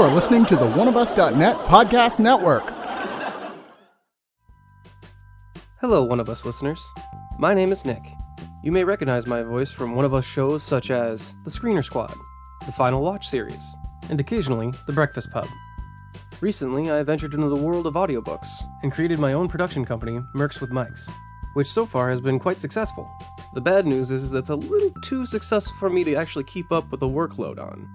You are listening to the oneofus.net podcast network. Hello, One of Us listeners. My name is Nick. You may recognize my voice from One of Us shows such as The Screener Squad, The Final Watch series, and occasionally The Breakfast Pub. Recently, I ventured into the world of audiobooks and created my own production company, Mercs with Mics, which so far has been quite successful. The bad news is that it's a little too successful for me to actually keep up with the workload on.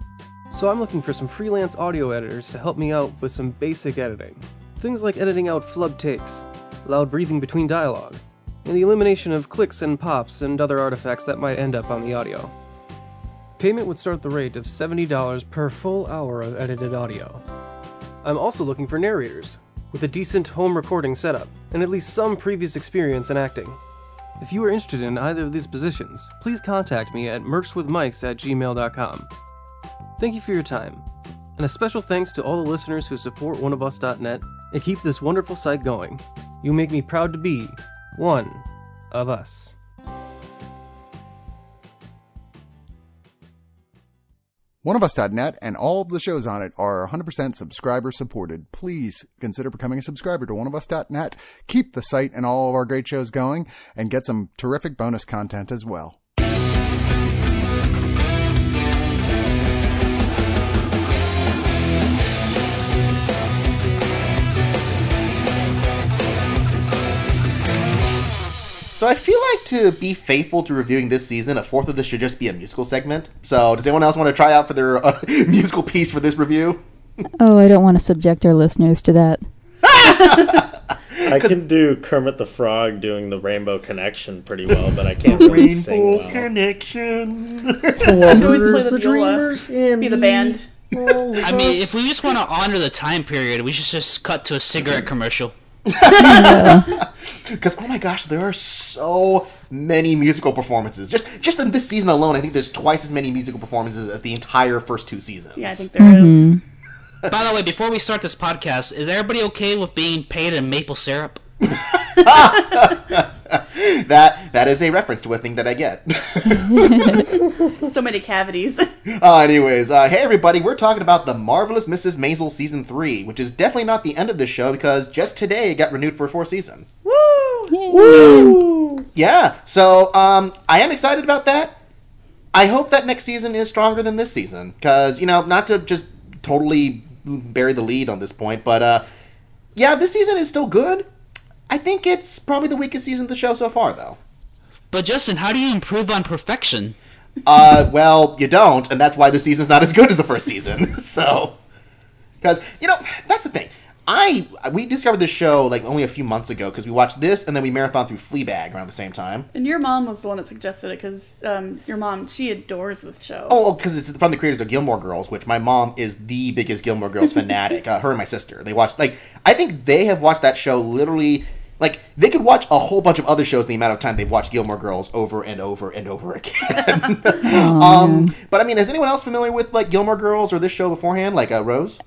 So I'm looking for some freelance audio editors to help me out with some basic editing. Things like editing out flub takes, loud breathing between dialogue, and the elimination of clicks and pops and other artifacts that might end up on the audio. Payment would start at the rate of $70 per full hour of edited audio. I'm also looking for narrators, with a decent home recording setup, and at least some previous experience in acting. If you are interested in either of these positions, please contact me at mercswithmics at gmail.com. Thank you for your time, and a special thanks to all the listeners who support oneofus.net and keep this wonderful site going. You make me proud to be one of us. OneOfUs.net and all of the shows on it are 100% subscriber supported. Please consider becoming a subscriber to OneOfUs.net. Keep the site and all of our great shows going and get some terrific bonus content as well. So I feel like to be faithful to reviewing this season, a fourth of this should just be a musical segment. So does anyone else want to try out for their uh, musical piece for this review? Oh, I don't want to subject our listeners to that. I can do Kermit the Frog doing the Rainbow Connection pretty well, but I can't really sing well. connection. You always play the, viola, be the band. I mean, if we just want to honor the time period, we should just cut to a cigarette commercial. Because oh my gosh, there are so many musical performances. Just just in this season alone, I think there's twice as many musical performances as the entire first two seasons. Yeah, I think there is. By the way, before we start this podcast, is everybody okay with being paid in maple syrup? that that is a reference to a thing that I get. So many cavities. Uh, anyways, uh, hey everybody, we're talking about the marvelous Mrs. Maisel season three, which is definitely not the end of the show because just today it got renewed for a fourth season. Woo! Yeah, so um, I am excited about that. I hope that next season is stronger than this season because you know, not to just totally bury the lead on this point, but uh, yeah, this season is still good. I think it's probably the weakest season of the show so far, though. But Justin, how do you improve on perfection? Uh, well, you don't, and that's why the season's not as good as the first season. so, because you know, that's the thing. I we discovered this show like only a few months ago because we watched this and then we marathon through Fleabag around the same time. And your mom was the one that suggested it because um, your mom, she adores this show. Oh, because it's from the creators of Gilmore Girls, which my mom is the biggest Gilmore Girls fanatic. uh, her and my sister, they watch like I think they have watched that show literally. Like they could watch a whole bunch of other shows in the amount of time they've watched Gilmore Girls over and over and over again. um, but I mean, is anyone else familiar with like Gilmore Girls or this show beforehand, like uh, Rose?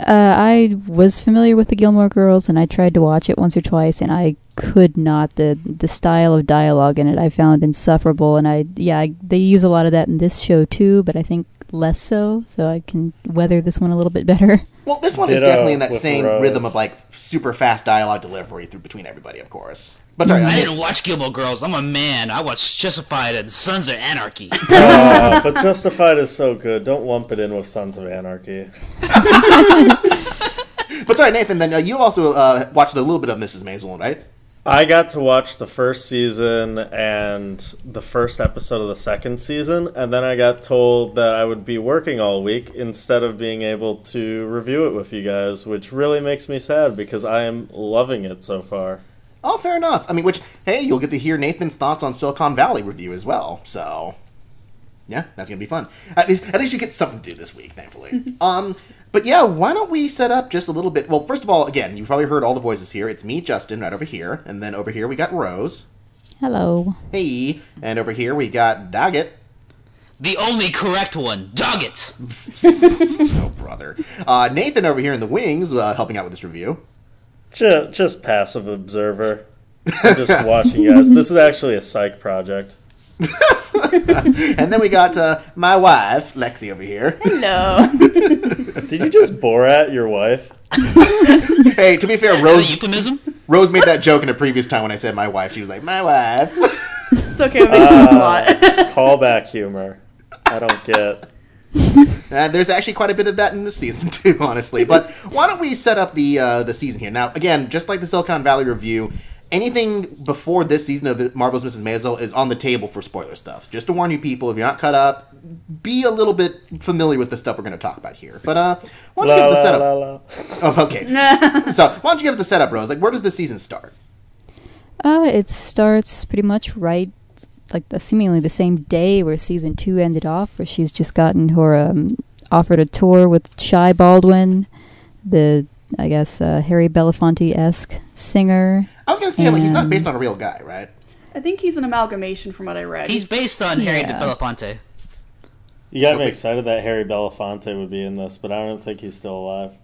Uh, I was familiar with the Gilmore Girls, and I tried to watch it once or twice, and I could not. the The style of dialogue in it I found insufferable, and I yeah I, they use a lot of that in this show too, but I think less so. So I can weather this one a little bit better. Well, this one is definitely in that same Rose. rhythm of like super fast dialogue delivery through between everybody, of course. But sorry, I I didn't watch Gilmore Girls. I'm a man. I watched Justified and Sons of Anarchy. Oh, but Justified is so good. Don't lump it in with Sons of Anarchy. but sorry, Nathan. Then uh, you also uh, watched a little bit of Mrs. Maisel, right? I got to watch the first season and the first episode of the second season, and then I got told that I would be working all week instead of being able to review it with you guys, which really makes me sad because I am loving it so far. Oh, fair enough. I mean, which hey, you'll get to hear Nathan's thoughts on Silicon Valley review as well. So, yeah, that's gonna be fun. At least, at least you get something to do this week, thankfully. um, but yeah, why don't we set up just a little bit? Well, first of all, again, you've probably heard all the voices here. It's me, Justin, right over here, and then over here we got Rose. Hello. Hey, and over here we got Daggett. the only correct one. Dog it. Oh, brother. Uh, Nathan over here in the wings, uh, helping out with this review. Just, just passive observer. I'm just watching you guys. This is actually a psych project. and then we got uh, my wife, Lexi, over here. No. Did you just Borat your wife? Hey, to be fair, Is that a Rose euphemism? Rose made that joke in a previous time when I said my wife. She was like, my wife. It's okay. We make fun a lot. Callback humor. I don't get. Uh, there's actually quite a bit of that in this season too, honestly. But why don't we set up the uh, the season here now? Again, just like the Silicon Valley review, anything before this season of Marvel's Mrs. Maisel is on the table for spoiler stuff. Just to warn you people, if you're not cut up, be a little bit familiar with the stuff we're going to talk about here. But uh, why don't you La, give the setup? la, la. Oh, okay. so why don't you give the setup, Rose? Like, where does the season start? Uh, it starts pretty much right, like the, seemingly the same day where season two ended off, where she's just gotten her um, offered a tour with Shy Baldwin, the I guess uh, Harry Belafonte esque singer. I was going to say, like, he's not based on a real guy, right? I think he's an amalgamation from what I read. He's based on Harry Yeah. Belafonte. You got me excited that Harry Belafonte would be in this, but I don't think he's still alive.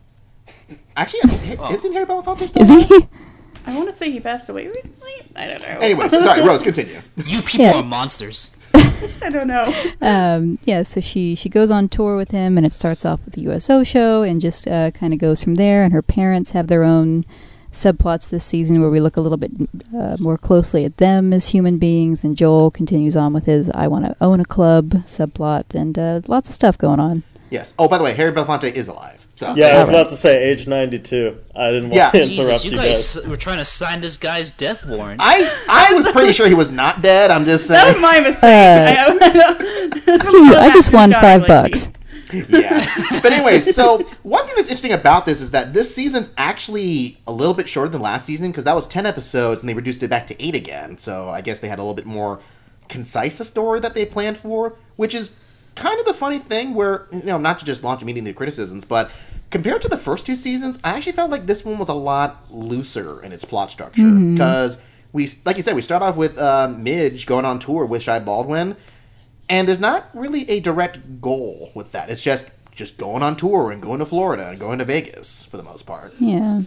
Actually, isn't Harry Belafonte still? Is alive? he? I want to say he passed away recently. I don't know. Anyways, sorry, Rose, continue. You people Yeah. are monsters. I don't know. um, yeah, so she she goes on tour with him, and it starts off with the USO show, and just uh, kind of goes from there. And her parents have their own subplots this season, where we look a little bit uh, more closely at them as human beings. And Joel continues on with his "I want to own a club" subplot, and uh, lots of stuff going on. Yes. Oh, by the way, Harry Belafonte is alive. So Yeah, I was about to say age 92. I didn't want Yeah. to Jesus, interrupt you you guys guys. were trying to sign this guy's death warrant. I I was pretty sure he was not dead. I'm just That was saying. my mistake. Uh, I, Excuse me, I just won five bucks. yeah. But anyway, so one thing that's interesting about this is that this season's actually a little bit shorter than last season because that was ten episodes and they reduced it back to eight again. So I guess they had a little bit more concise a story that they planned for, which is kind of the funny thing where you know not to just launch immediately criticisms, but compared to the first two seasons, I actually felt like this one was a lot looser in its plot structure because we, like you said, we start off with uh, Midge going on tour with Shy Baldwin, and there's not really a direct goal with that. It's just just going on tour and going to Florida and going to Vegas for the most part. Yeah.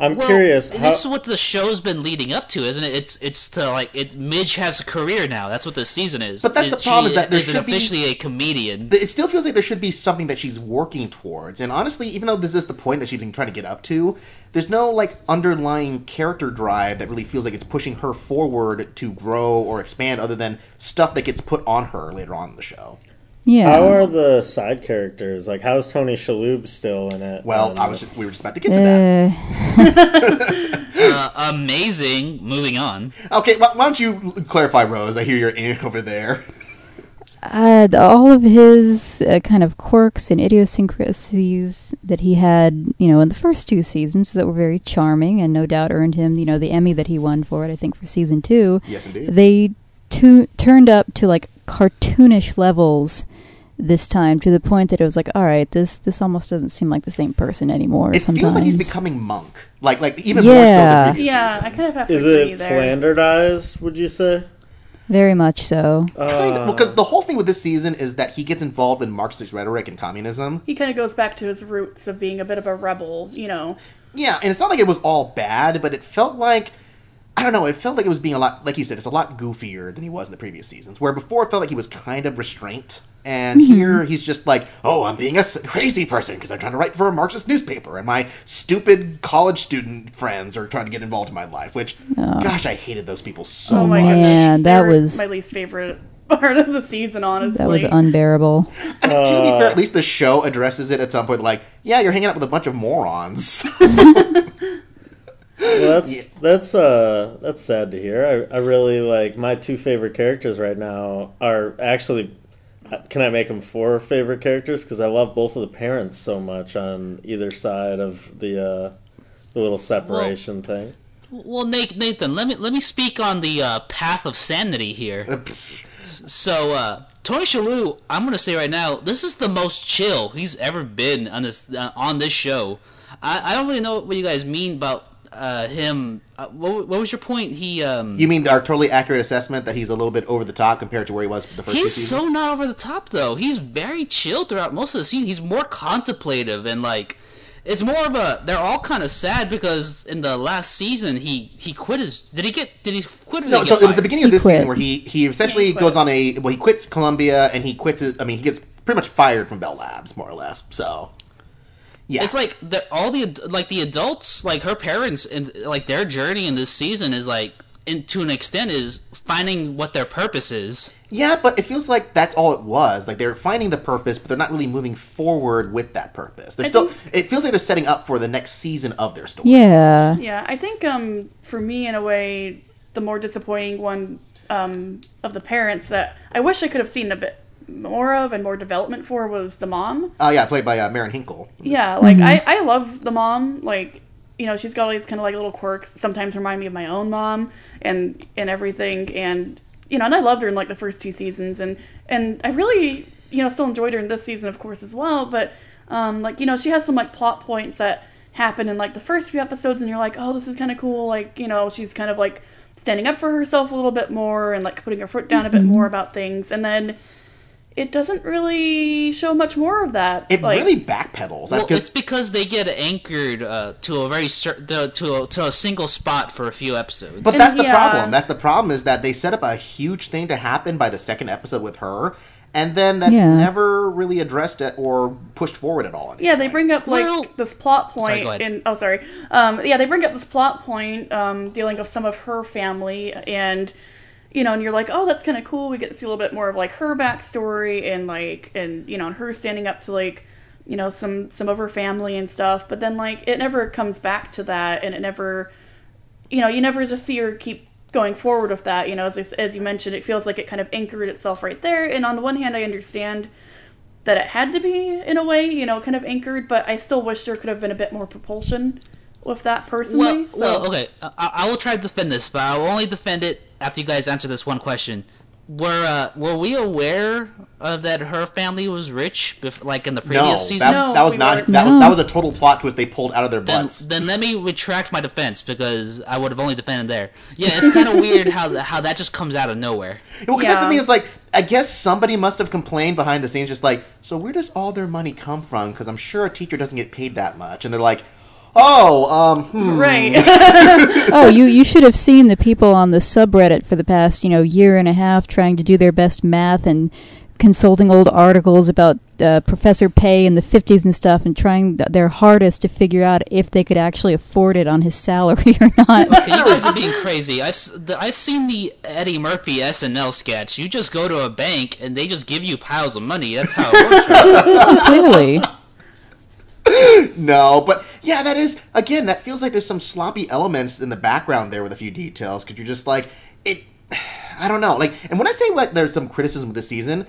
I'm well, curious. this is what the show's been leading up to, isn't it? It's it's to like it. Midge has a career now. That's what the season is. But that's It- the problem she is that there isn't should be- officially a comedian. It still feels like there should be something that she's working towards. And honestly, even though this is the point that she's been trying to get up to, there's no like underlying character drive that really feels like it's pushing her forward to grow or expand other than stuff that gets put on her later on in the show. Yeah. how are the side characters? Like, how's Tony Shalhoub still in it? Well, And- I was just, we were just about to get to that. Uh, Uh, amazing. Moving on. Okay, why, why don't you clarify, Rose? I hear your ink over there. uh, th- all of his uh, kind of quirks and idiosyncrasies that he had, you know, in the first two seasons that were very charming and no doubt earned him, you know, the Emmy that he won for it, I think, for season two. Yes, indeed. They tu- turned up to like cartoonish levels this time to the point that it was like, all right, this this almost doesn't seem like the same person anymore. It sometimes. feels like he's becoming monk. Like, like even more so Yeah. than previous Yeah, I kind of have to Is agree it there. flanderized, would you say? very much so. Kind of, Uh, because the whole thing with this season is that he gets involved in Marxist rhetoric and communism. He kind of goes back to his roots of being a bit of a rebel, you know. Yeah, and it's not like it was all bad, but it felt like I don't know. It felt like it was being a lot, like you said, it's a lot goofier than he was in the previous seasons. Where before it felt like he was kind of restraint, and here he's just like, "Oh, I'm being a crazy person because I'm trying to write for a Marxist newspaper, and my stupid college student friends are trying to get involved in my life." Which, oh. gosh, I hated those people so Oh my much. goodness, man, that They were was- my least favorite part of the season. Honestly, That was unbearable. I mean, to be Uh, fair, at least the show addresses it at some point. Like, yeah, you're hanging out with a bunch of morons. Well, that's that's uh that's sad to hear. I, I really like my two favorite characters right now are actually. Can I make them four favorite characters? Because I love both of the parents so much on either side of the uh, the little separation thing. Well, Nate, Nathan, let me let me speak on the uh, path of sanity here. So, uh, Tony Shalhoub, I'm gonna say right now, this is the most chill he's ever been on this uh, on this show. I, I don't really know what you guys mean about uh, him. Uh, what, what was your point? He um, you mean our totally accurate assessment that he's a little bit over the top compared to where he was the first He's seasons? so not over the top though. He's very chill throughout most of the season. He's more contemplative and like it's more of a they're all kind of sad because in the last season he he quit his did he get did he quit or did No, he so get it was the beginning of this season where he he essentially He goes on a well he quits Columbia and he quits his, I mean he gets pretty much fired from Bell Labs more or less. So yeah, It's like the, all the like the adults, like her parents, and like their journey in this season is like, in, to an extent, is finding what their purpose is. yeah, but it feels like that's all it was. Like they're finding the purpose, but they're not really moving forward with that purpose. They're I still. think- It feels like they're setting up for the next season of their story. Yeah. Yeah, I think um, for me, in a way, the more disappointing one um, of the parents that I wish I could have seen a bit more of and more development for was the mom. Oh yeah, played by uh, Marin Hinkle. Yeah, like I, I love the mom. Like you know, she's got all these kind of like little quirks. Sometimes remind me of my own mom and and everything. And you know, and I loved her in like the first two seasons. And and I really you know still enjoyed her in this season, of course, as well. But um, like you know, she has some like plot points that happen in like the first few episodes, and you're like, oh, this is kind of cool. Like you know, she's kind of like standing up for herself a little bit more and like putting her foot down a bit more about things. And then. It doesn't really show much more of that. It like, really backpedals. Well, it's because they get anchored uh, to a very cer- to to a, to a single spot for a few episodes. But And that's the yeah. problem. That's the problem is that they set up a huge thing to happen by the second episode with her, and then that's Yeah. never really addressed it or pushed forward at all. Yeah, they bring up like Well- this plot Sorry, point go ahead. in. Oh, sorry. Um, yeah, they bring up this plot point um, dealing with some of her family, and you know, and you're like, oh, that's kind of cool. We get to see a little bit more of like her backstory and like, and you know, and her standing up to like, you know, some some of her family and stuff. But then like, it never comes back to that, and it never, you know, you never just see her keep going forward with that. You know, as as you mentioned, it feels like it kind of anchored itself right there. And on the one hand, I understand that it had to be in a way, you know, kind of anchored, but I still wish there could have been a bit more propulsion with that personally. Well, so. well, okay. I, I will try to defend this, but I will only defend it after you guys answer this one question. Were uh, were we aware uh, that her family was rich, bef- like in the no, previous that, season? No, that was we not. weren't. That No. was that was a total plot twist they pulled out of their Then, butts. then let me retract my defense because I would have only defended there. Yeah, it's kind of weird how how that just comes out of nowhere. well, 'cause that's the thing is like, I guess somebody must have complained behind the scenes, just like, so where does all their money come from? Because I'm sure a teacher doesn't get paid that much, and they're like, oh, um, hmm. right. oh, you you should have seen the people on the subreddit for the past you know year and a half trying to do their best math and consulting old articles about uh, Professor Pay in the fifties and stuff, and trying th- their hardest to figure out if they could actually afford it on his salary or not. Okay, you guys are being crazy. I've, the, I've seen the Eddie Murphy SNL sketch. You just go to a bank and they just give you piles of money. That's how it works. Right? Clearly, No, but yeah, that is again. That feels like there's some sloppy elements in the background there with a few details because you're just like it. I don't know. Like, and when I say like there's some criticism with the season,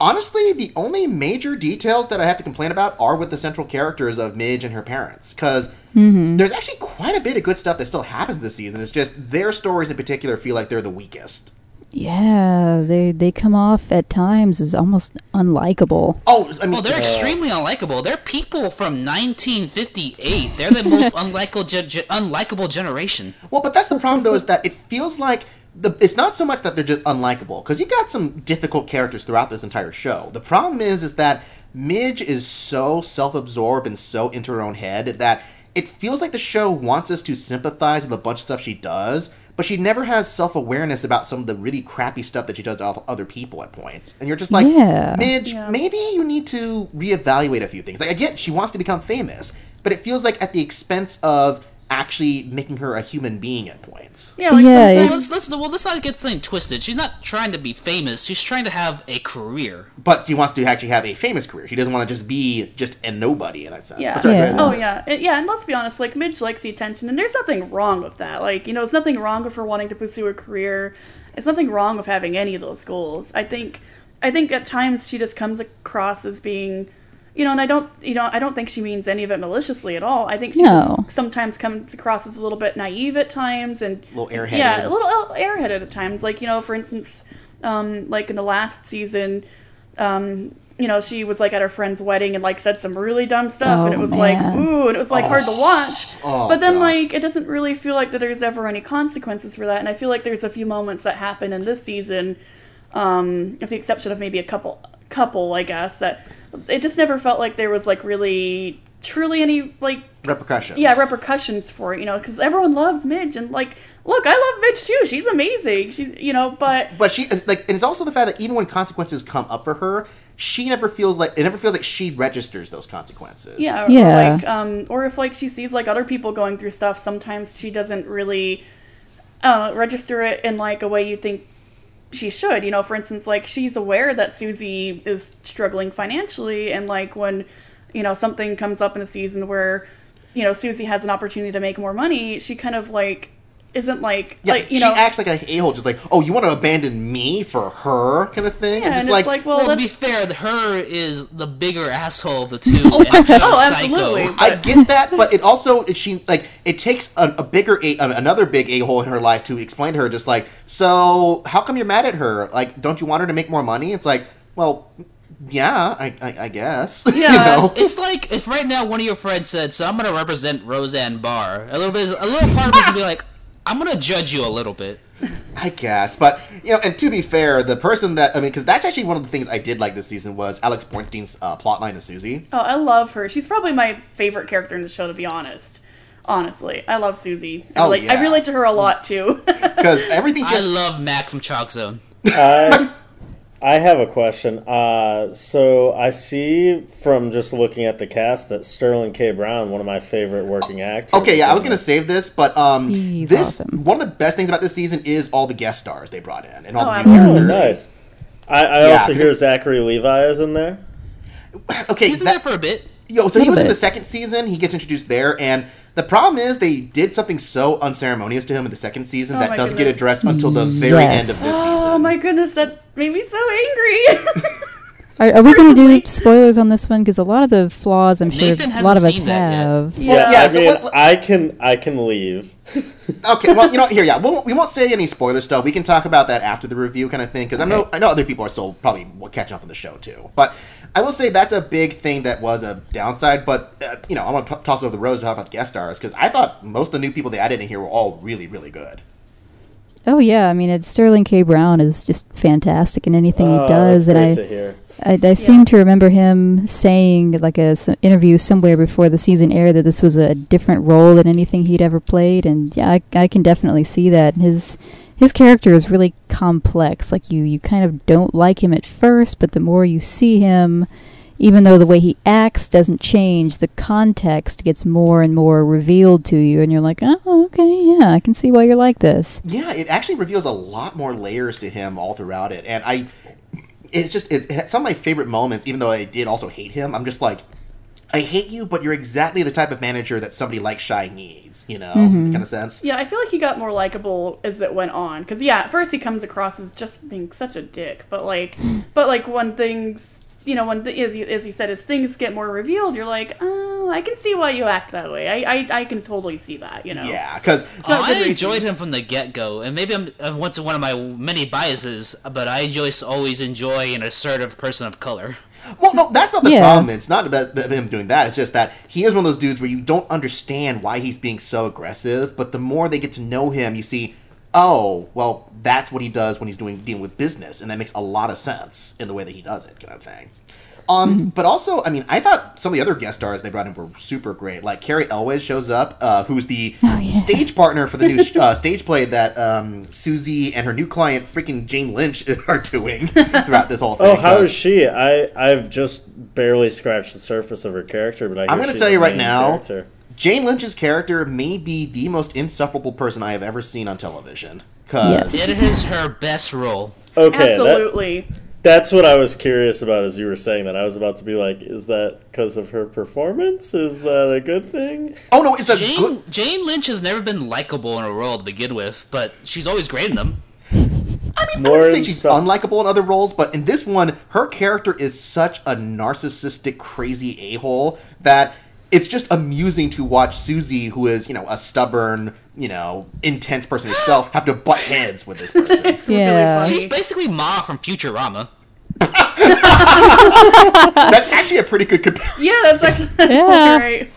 honestly, the only major details that I have to complain about are with the central characters of Midge and her parents because mm-hmm. there's actually quite a bit of good stuff that still happens this season. It's just their stories in particular feel like they're the weakest. Yeah, they they come off at times as almost unlikable. Oh, I mean, Well, they're uh, extremely unlikable. They're people from 1958. They're the most unlikable, ge- ge- unlikable generation. Well, but that's the problem though, is that it feels like the it's not so much that they're just unlikable because you got some difficult characters throughout this entire show. The problem is, is that Midge is so self-absorbed and so into her own head that it feels like the show wants us to sympathize with a bunch of stuff she does, but she never has self-awareness about some of the really crappy stuff that she does to other people at points. And you're just like, Yeah. Midge, Yeah. maybe you need to reevaluate a few things. Like, again, she wants to become famous, but it feels like at the expense of actually making her a human being at points. yeah, like Yeah, Well, sometimes. let's, let's well, let's not get something twisted. She's not trying to be famous. She's trying to have a career. But she wants to actually have a famous career. She doesn't want to just be just a nobody in that sense. Yeah. But sorry, Yeah. Oh yeah, And- yeah, and let's be honest. Like Midge likes the attention, and there's nothing wrong with that. Like you know, it's nothing wrong with her wanting to pursue a career. It's nothing wrong with having any of those goals. I think, I think at times she just comes across as being, you know, and I don't, you know, I don't think she means any of it maliciously at all. I think she No. just sometimes comes across as a little bit naive at times, and A little airheaded. Yeah, a little airheaded at times. Like you know, for instance, um, like in the last season. Um, you know, she was like at her friend's wedding and like said some really dumb stuff, and it Oh, was like, ooh, and it was like hard to watch. Oh, but then God. like it doesn't really feel like that there's ever any consequences for that, and I feel like there's a few moments that happen in this season, um, with the exception of maybe a couple, couple, I guess that it just never felt like there was like really truly any like Repercussions. yeah repercussions for it. You know, because everyone loves Midge and like look, I love Midge too. She's amazing. She's you know, but But she like, and it's also the fact that even when consequences come up for her, she never feels like it never feels like she registers those consequences. Yeah, Yeah. Or like, um, or if like she sees like other people going through stuff, sometimes she doesn't really uh, register it in like a way you think she should. You know, for instance, like she's aware that Susie is struggling financially, and like when you know something comes up in a season where you know Susie has an opportunity to make more money, she kind of like isn't like Yeah, like you know she know. acts like an a hole, just like, oh, you want to abandon me for her, kind of thing. yeah, and and just it's like, like, well, Well, to be fair, her is the bigger asshole of the two. Oh, and she's a oh, psycho. absolutely. I get that, but it also it, she like it takes a, a bigger a, another big a hole in her life to explain to her just like so how come you're mad at her like don't you want her to make more money? It's like well yeah I I, I guess you Yeah. know It's like if right now one of your friends said, "So I'm going to represent Roseanne Barr." A little bit, a little part of us would be like, "I'm going to judge you a little bit." I guess, but you know, and to be fair, the person that I mean, because that's actually one of the things I did like this season was Alex Borstein's uh, plotline of Susie. oh, I love her. She's probably my favorite character in the show, to be honest. Honestly, I love Susie. I Oh, relate, I relate to her a lot too. Because everything I love Mac from Chalk Zone. I, I have a question. Uh, so I see from just looking at the cast that Sterling K. Brown, one of my favorite working actors. Okay, yeah, I was gonna save this, but um, He's this awesome. one of the best things about this season is all the guest stars they brought in and all Oh, the new absolutely. Oh, characters. nice. I, I Yeah, also 'cause hear it- Zachary Levi is in there. Okay, He's in that- there for a bit. yo, so he Little was in the second season. He gets introduced there, and the problem is they did something so unceremonious to him in the second season Oh that doesn't get addressed until the very Yes. end of this oh season. oh my goodness, that made me so angry. Are, are we going to do spoilers on this one? Because a lot of the flaws, I'm sure a lot of us seen yet. have. Yeah. Yeah, Yeah, I so mean, what- I can I can leave. Okay, well, you know, here, yeah, we'll, we won't say any spoiler stuff. We can talk about that after the review, kind of thing, because I know I know other people are still probably catching up on the show too. But I will say that's a big thing that was a downside. But uh, you know, I'm gonna t- toss over the rose to talk about the guest stars because I thought most of the new people they added in here were all really, really good. Oh yeah, I mean, it's Sterling K. Brown is just fantastic in anything Oh, he does, that's and great I, to hear. I, I seem to remember him saying like a s- interview somewhere before the season aired that this was a different role than anything he'd ever played, and yeah, I, I can definitely see that his his character is really complex. Like you, you kind of don't like him at first, but the more you see him, even though the way he acts doesn't change, the context gets more and more revealed to you, and you're like, oh, okay, yeah, I can see why you're like this. Yeah, it actually reveals a lot more layers to him all throughout it, and I, it's just it, it's some of my favorite moments. Even though I did also hate him, I'm just like, I hate you, but you're exactly the type of manager that somebody like Shy needs. You know, kind of sense. yeah, I feel like he got more likable as it went on. Because yeah, at first he comes across as just being such a dick, but like, but like when things, you know, when the, as, he, as he said, as things get more revealed, you're like, oh, I can see why you act that way. I I, I can totally see that. You know. Yeah, because Oh, not good I reason. enjoyed him from the get go, and maybe I'm, I'm once one of my many biases, but I just always enjoy an assertive person of color. Well, no, that's not the Yeah. problem. It's not about him doing that. It's just that he is one of those dudes where you don't understand why he's being so aggressive. But the more they get to know him, you see, oh, well, that's what he does when he's doing dealing with business, and that makes a lot of sense in the way that he does it, kind of thing. Um, but also, I mean, I thought some of the other guest stars they brought in were super great. Like Cary Elwes shows up, uh, who's the Oh, yeah. stage partner for the new uh, stage play that um, Susie and her new client, freaking Jane Lynch, are doing throughout this whole thing. Oh, how 'cause- is she? I I've just barely scratched the surface of her character, but I I'm gonna tell you right now, character. Jane Lynch's character may be the most insufferable person I have ever seen on television. Cause Yes. It is her best role. Okay, that, Absolutely. That's what I was curious about as you were saying that. I was about to be like, is that because of her performance? Is that a good thing? oh no, it's a Jane good. Jane Lynch has never been likable in a role to begin with, but she's always great in them. I mean, More I wouldn't say she's some- unlikable in other roles, but in this one, her character is such a narcissistic, crazy a hole that it's just amusing to watch Susie, who is you know a stubborn, you know, intense person herself, have to butt heads with this person. It's Yeah. really funny. She's basically Ma from Futurama. That's actually a pretty good comparison. yeah, that's actually that's Yeah. right.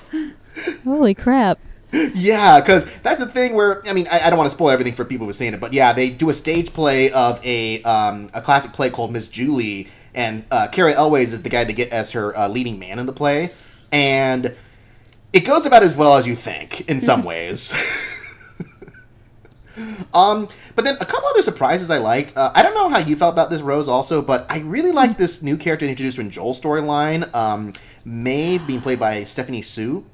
Holy crap! Yeah, because that's the thing where I mean I, I don't want to spoil everything for people who've seen it, but yeah, they do a stage play of a um, a classic play called Miss Julie, and uh, Cary Elwes is the guy they get as her uh, leading man in the play, and it goes about as well as you think in some ways. um, but then a couple other surprises I liked. Uh, I don't know how you felt about this, Rose, also, but I really like this new character introduced in Joel's storyline. Um, May being played by Stephanie Hsu.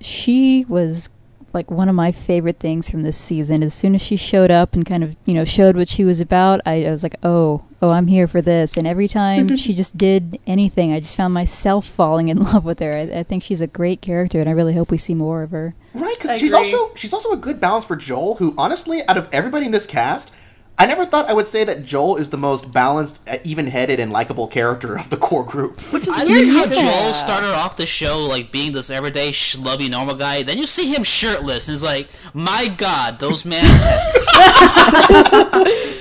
She was like one of my favorite things from this season. As soon as she showed up and kind of you know showed what she was about, I, I was like, oh, oh, I'm here for this. And every time she just did anything, I just found myself falling in love with her. I, I think she's a great character, and I really hope we see more of her. Right, because she's agree. also she's also a good balance for Joel, who honestly, out of everybody in this cast, I never thought I would say that Joel is the most balanced, uh, even-headed, and likable character of the core group. Which is I weird like how because- Joel started off the show like being this everyday schlubby normal guy. Then you see him shirtless, and it's like, my God, those man.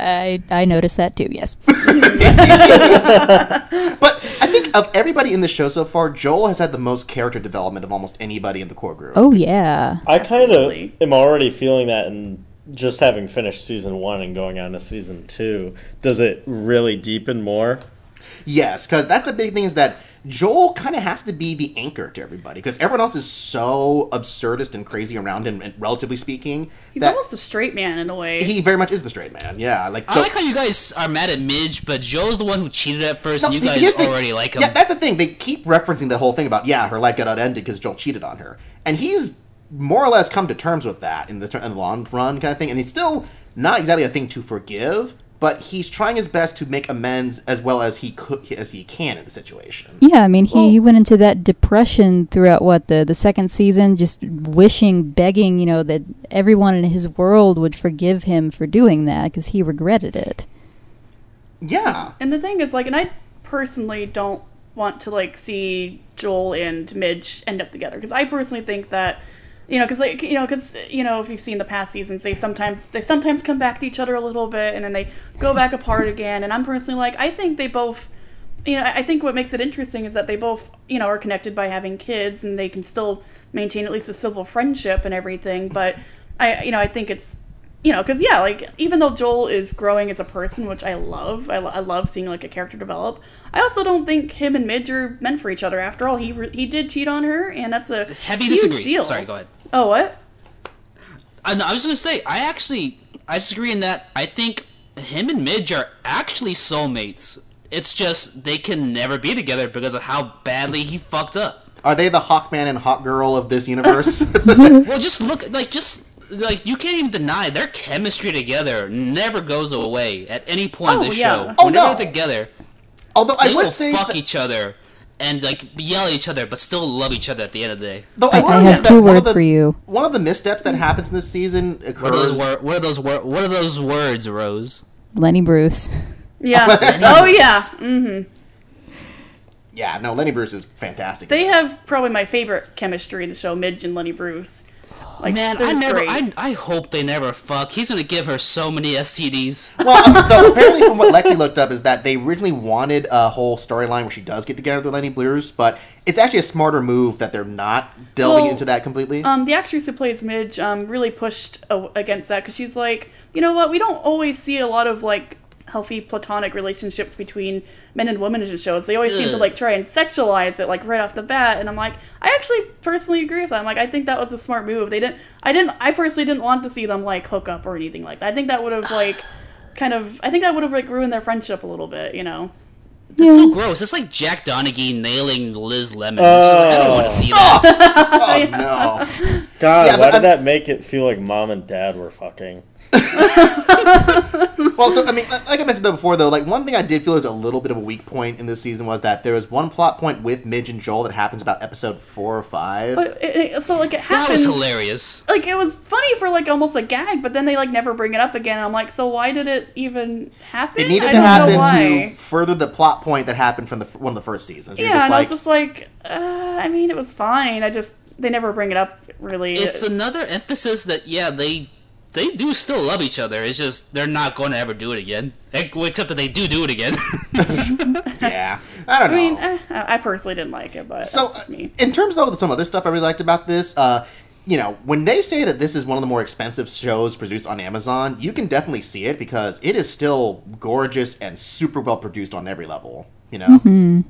I I noticed that too. Yes. But I think of everybody in the show so far, Joel has had the most character development of almost anybody in the core group. Oh yeah. I kind of am already feeling that, and just having finished season one and going on to season two, does it really deepen more? Yes, because that's the big thing is that Joel kind of has to be the anchor to everybody because everyone else is so absurdist and crazy around him, and relatively speaking, He's almost the straight man in a way. he very much is the straight man. Yeah, like I so- like how you guys are mad at Midge, but Joe's the one who cheated at first, and you guys here's the already like him. Yeah, that's the thing. They keep referencing the whole thing about yeah, her life got upended because Joel cheated on her, and he's more or less come to terms with that in the, ter- in the long run kind of thing. And it's still not exactly a thing to forgive, but he's trying his best to make amends as well as he could as he can in the situation. Yeah, I mean, he, he went into that depression throughout what the the second season, just wishing, begging, you know, that everyone in his world would forgive him for doing that because he regretted it. Yeah, And the thing is, like, and I personally don't want to like see Joel and Midge end up together because I personally think that, you know, because like you know, because you know, if you've seen the past seasons, they sometimes they sometimes come back to each other a little bit and then they go back apart again. And I'm personally like, I think they both. You know, I think what makes it interesting is that they both, you know, are connected by having kids, and they can still maintain at least a civil friendship and everything. But I, you know, I think it's you know, because yeah, like even though Joel is growing as a person, which I love, I, lo- I love seeing like a character develop. I also don't think him and Midge are meant for each other. After all, he re- he did cheat on her, and that's a Heavy huge disagree. deal. Sorry, go ahead. Oh, what? I, no, I was gonna say, I actually, I disagree in that. I think him and Midge are actually soulmates. It's just they can never be together because of how badly he fucked up. are they the Hawkman and Hawk Girl of this universe? Well, just look, like, just like you can't even deny their chemistry together never goes away at any point Oh, in the yeah. show. Oh, Whenever no. they're together, Although I they would will say, fuck that- each other and like yell at each other, but still love each other at the end of the day. though I, will I say have two words the- for you. One of the missteps that happens in this season What are those wor- What are those wor- What are those words, Rose? Lenny Bruce. Yeah. oh yeah. Mm. Hmm. Yeah, no, Lenny Bruce is fantastic. They have probably my favorite chemistry in the show, Midge and Lenny Bruce. Like, Man, I never. I, I hope they never fuck. He's gonna give her so many STDs. Well, um, so apparently, from what Lexi looked up, is that they originally wanted a whole storyline where she does get together with Lenny Bruce, but it's actually a smarter move that they're not delving Well, into that completely. Um, the actress who plays Midge um, really pushed against that because she's like, you know what? We don't always see a lot of like healthy platonic relationships between men and women in shows. They always seem to like try and sexualize it like right off the bat. And I'm like, I actually personally agree with that. I'm like, I think that was a smart move. They didn't. I didn't. I personally didn't want to see them like hook up or anything like that. I think that would have like kind of. I think that would have like ruined their friendship a little bit. You know. That's so gross. It's like Jack Donaghy nailing Liz Lemon. It's just like, I don't oh. want to see oh, that. oh no! God, Yeah, but why I'm- did that make it feel like mom and dad were fucking? Well, so I mean, like I mentioned though before, though, like one thing I did feel was a little bit of a weak point in this season was that there was one plot point with Midge and Joel that happens about episode four or five. But it, it- so like it happened. That was hilarious. like it was funny for like almost a gag, but then they like never bring it up again. I'm like, so why did it even happen? it needed I to don't know happen to further the plot point that happened from the one of the first seasons. You're Yeah, just and like, I was just like, uh, I mean, it was fine. I just they never bring it up really. It's another emphasis that yeah they they do still love each other. It's just they're not going to ever do it again. Except that they do do it again. yeah, I don't I know. mean, eh, I personally didn't like it, but So, that's just me. in terms of some other stuff I really liked about this, uh, you know, when they say that this is one of the more expensive shows produced on Amazon, you can definitely see it because it is still gorgeous and super well produced on every level. You know,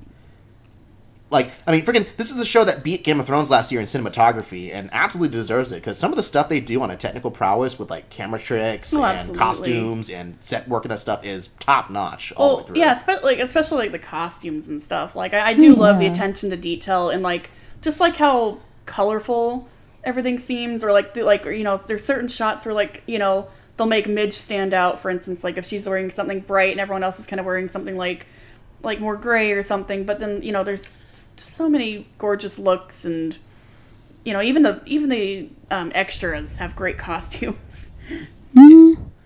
like I mean, freaking, this is a show that beat Game of Thrones last year in cinematography and absolutely deserves it because some of the stuff they do on a technical prowess with like camera tricks Oh, and absolutely. costumes and set work and that stuff is top notch. all the way Oh through. yeah, especially like especially like the costumes and stuff. Like I, I do love the attention to detail and like just like how colorful everything seems, or like the, like you know there's certain shots where like you know they'll make Midge stand out. For instance, like if she's wearing something bright and everyone else is kind of wearing something like like more gray or something. But then you know there's just so many gorgeous looks and you know even the even the um, extras have great costumes.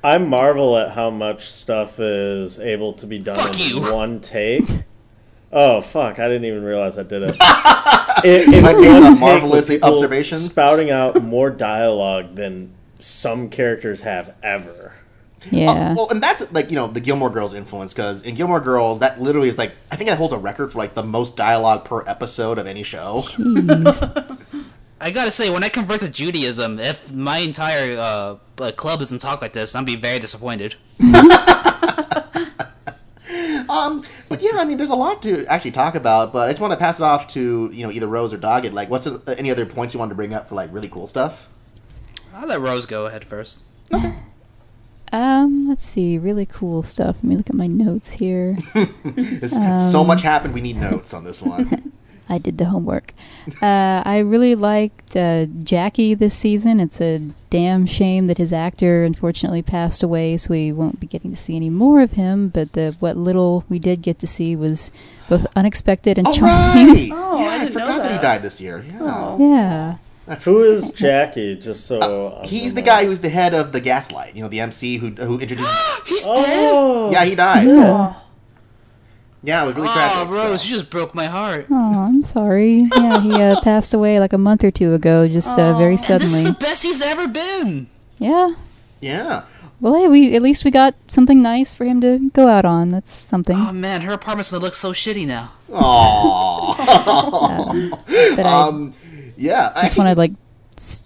I marvel at how much stuff is able to be done Fuck in you. one take. Oh fuck! I didn't even realize I did it. in, in That seems one a take marvelous observation. Spouting out more dialogue than some characters have ever. Yeah. Well, and that's like you know the Gilmore Girls influence because in Gilmore Girls that literally is like I think that holds a record for like the most dialogue per episode of any show. I gotta say, when I convert to Judaism, if my entire uh, uh, club doesn't talk like this, I'll be very disappointed. Um, but yeah, I mean, there's a lot to actually talk about. But I just want to pass it off to you know either Rose or Doggett. Like, what's uh, any other points you wanted to bring up for like really cool stuff? I'll let Rose go ahead first. Um, let's see. Really cool stuff. Let me look at my notes here. It's, Um, so much happened. We need notes on this one. I did the homework. Uh, I really liked uh, Jackie this season. It's a damn shame that his actor unfortunately passed away, so we won't be getting to see any more of him. But the what little we did get to see was both unexpected and All charming. right. Oh, yeah, I didn't forgot that. he died this year. Yeah. Oh. Yeah. Who is Jackie? Just so I'm He's the guy who's the head of the Gaslight. You know, the MC who who introduced. He's dead. Oh, yeah, he died. Yeah. Yeah, it was really Oh, tragic. Rose, so. you just broke my heart. Oh, I'm sorry. Yeah, he uh, passed away like a month or two ago, just uh, very And this is the best he's ever been. Yeah. Yeah. Well, hey, we at least we got something nice for him to go out on. That's something. Oh man, her apartment's gonna look so shitty now. Aww. but I yeah. just I- want to like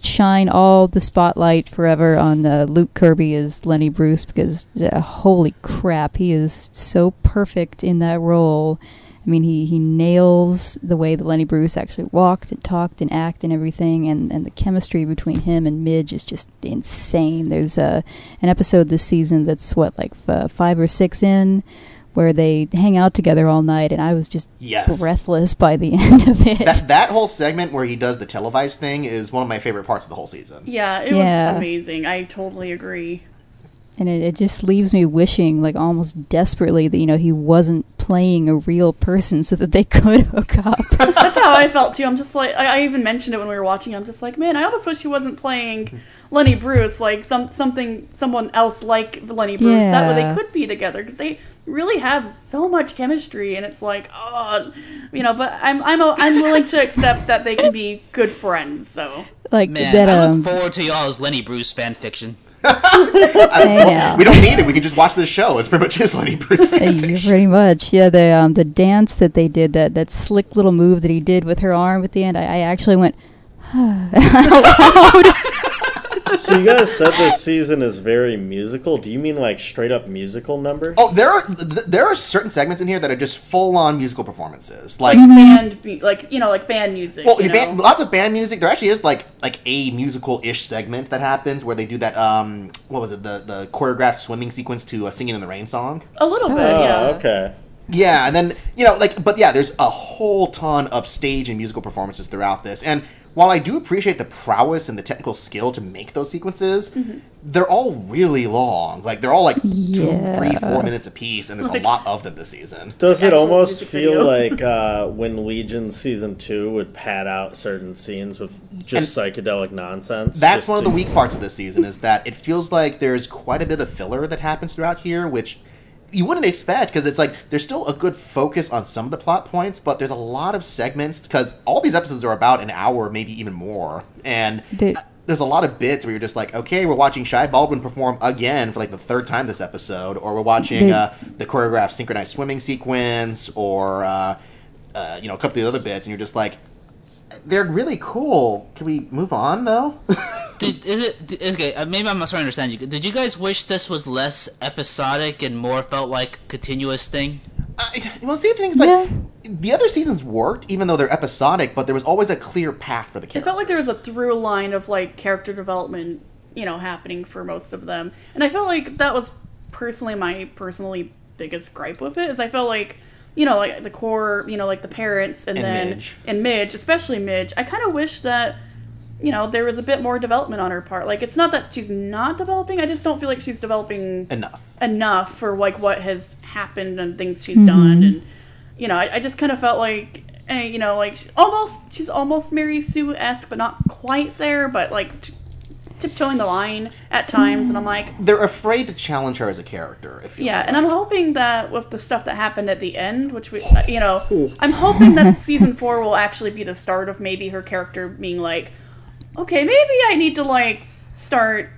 shine all the spotlight forever on uh, Luke Kirby as Lenny Bruce because uh, holy crap, he is so perfect in that role. I mean, he, he nails the way that Lenny Bruce actually walked and talked and acted and everything, and, and the chemistry between him and Midge is just insane. There's uh, an episode this season that's what like f- five or six in, where they hang out together all night, and I was just Yes. breathless by the end of it. that that whole segment where he does the televised thing is one of my favorite parts of the whole season. Yeah, it Yeah. was amazing. I totally agree. And it, it just leaves me wishing, like almost desperately, that you know he wasn't playing a real person, so that they could hook up. That's how I felt too. I'm just like I, I even mentioned it when we were watching. I'm just like, man, I almost wish he wasn't playing Lenny Bruce, like some something someone else like Lenny Bruce. That way they could be together because they really have so much chemistry, and it's like, oh, you know. But I'm I'm i I'm willing to accept that they can be good friends. So like Man, that. I Um, look forward to y'all's Lenny Bruce fan fiction. I know. We don't need it. We can just watch this show. It's pretty much his Lenny Bruce fanfiction. Pretty much, yeah. The um, the dance that they did, that that slick little move that he did with her arm at the end, I, I actually went. So you guys said this season is very musical. Do you mean like straight up musical numbers? Oh, there are there are certain segments in here that are just full on musical performances. Like, like band, be- like you know, like band music. well, you band, know? lots of band music. There actually is like like a musical ish segment that happens where they do that. Um, what was it? The the choreographed swimming sequence to a "Singing in the Rain" song. a little bit, Oh, yeah. okay. Yeah, and then you know, like, but yeah, there's a whole ton of stage and musical performances throughout this. And while I do appreciate the prowess and the technical skill to make those sequences, Mm-hmm. they're all really long. Like they're all like two, Yeah. three, four minutes apiece, and there's a lot of them this season. Does it Actual almost feel like uh, when Legion season two would pad out certain scenes with just psychedelic nonsense? That's just one of the weak parts of this season is that it feels like there's quite a bit of filler that happens throughout here, which you wouldn't expect because it's like there's still a good focus on some of the plot points, but there's a lot of segments because all these episodes are about an hour, maybe even more, and The- there's a lot of bits where you're just like, okay, we're watching Shy Baldwin perform again for like the third time this episode, or we're watching The- uh, the choreographed synchronized swimming sequence, or uh, uh, you know a couple of the other bits, and you're just like. They're really cool. Can we move on though? Did, is it d- okay? Uh, maybe I'm not trying to understand you. Did you guys wish this was less episodic and more felt like continuous thing? I, well, see, the thing is like, Yeah. the other seasons worked, even though they're episodic, but there was always a clear path for the characters. It character. felt like there was a through line of like character development, you know, happening for most of them, and I felt like that was personally my personally biggest gripe with it. Is I felt like, you know, like the core, you know, like the parents, and, And then Midge. and Midge, especially Midge. I kind of wish that. You know, there was a bit more development on her part. Like, it's not that she's not developing. I just don't feel like she's developing enough. enough for like what has happened and things she's done and you know i, I just kind of felt like eh, you know like she- almost she's almost mary sue-esque but not quite there but like t- tiptoeing the line at times and i'm like They're afraid to challenge her as a character. It feels yeah like. and i'm hoping that with the stuff that happened at the end which we uh, you know i'm hoping that season four will actually be the start of maybe her character being like okay maybe i need to like start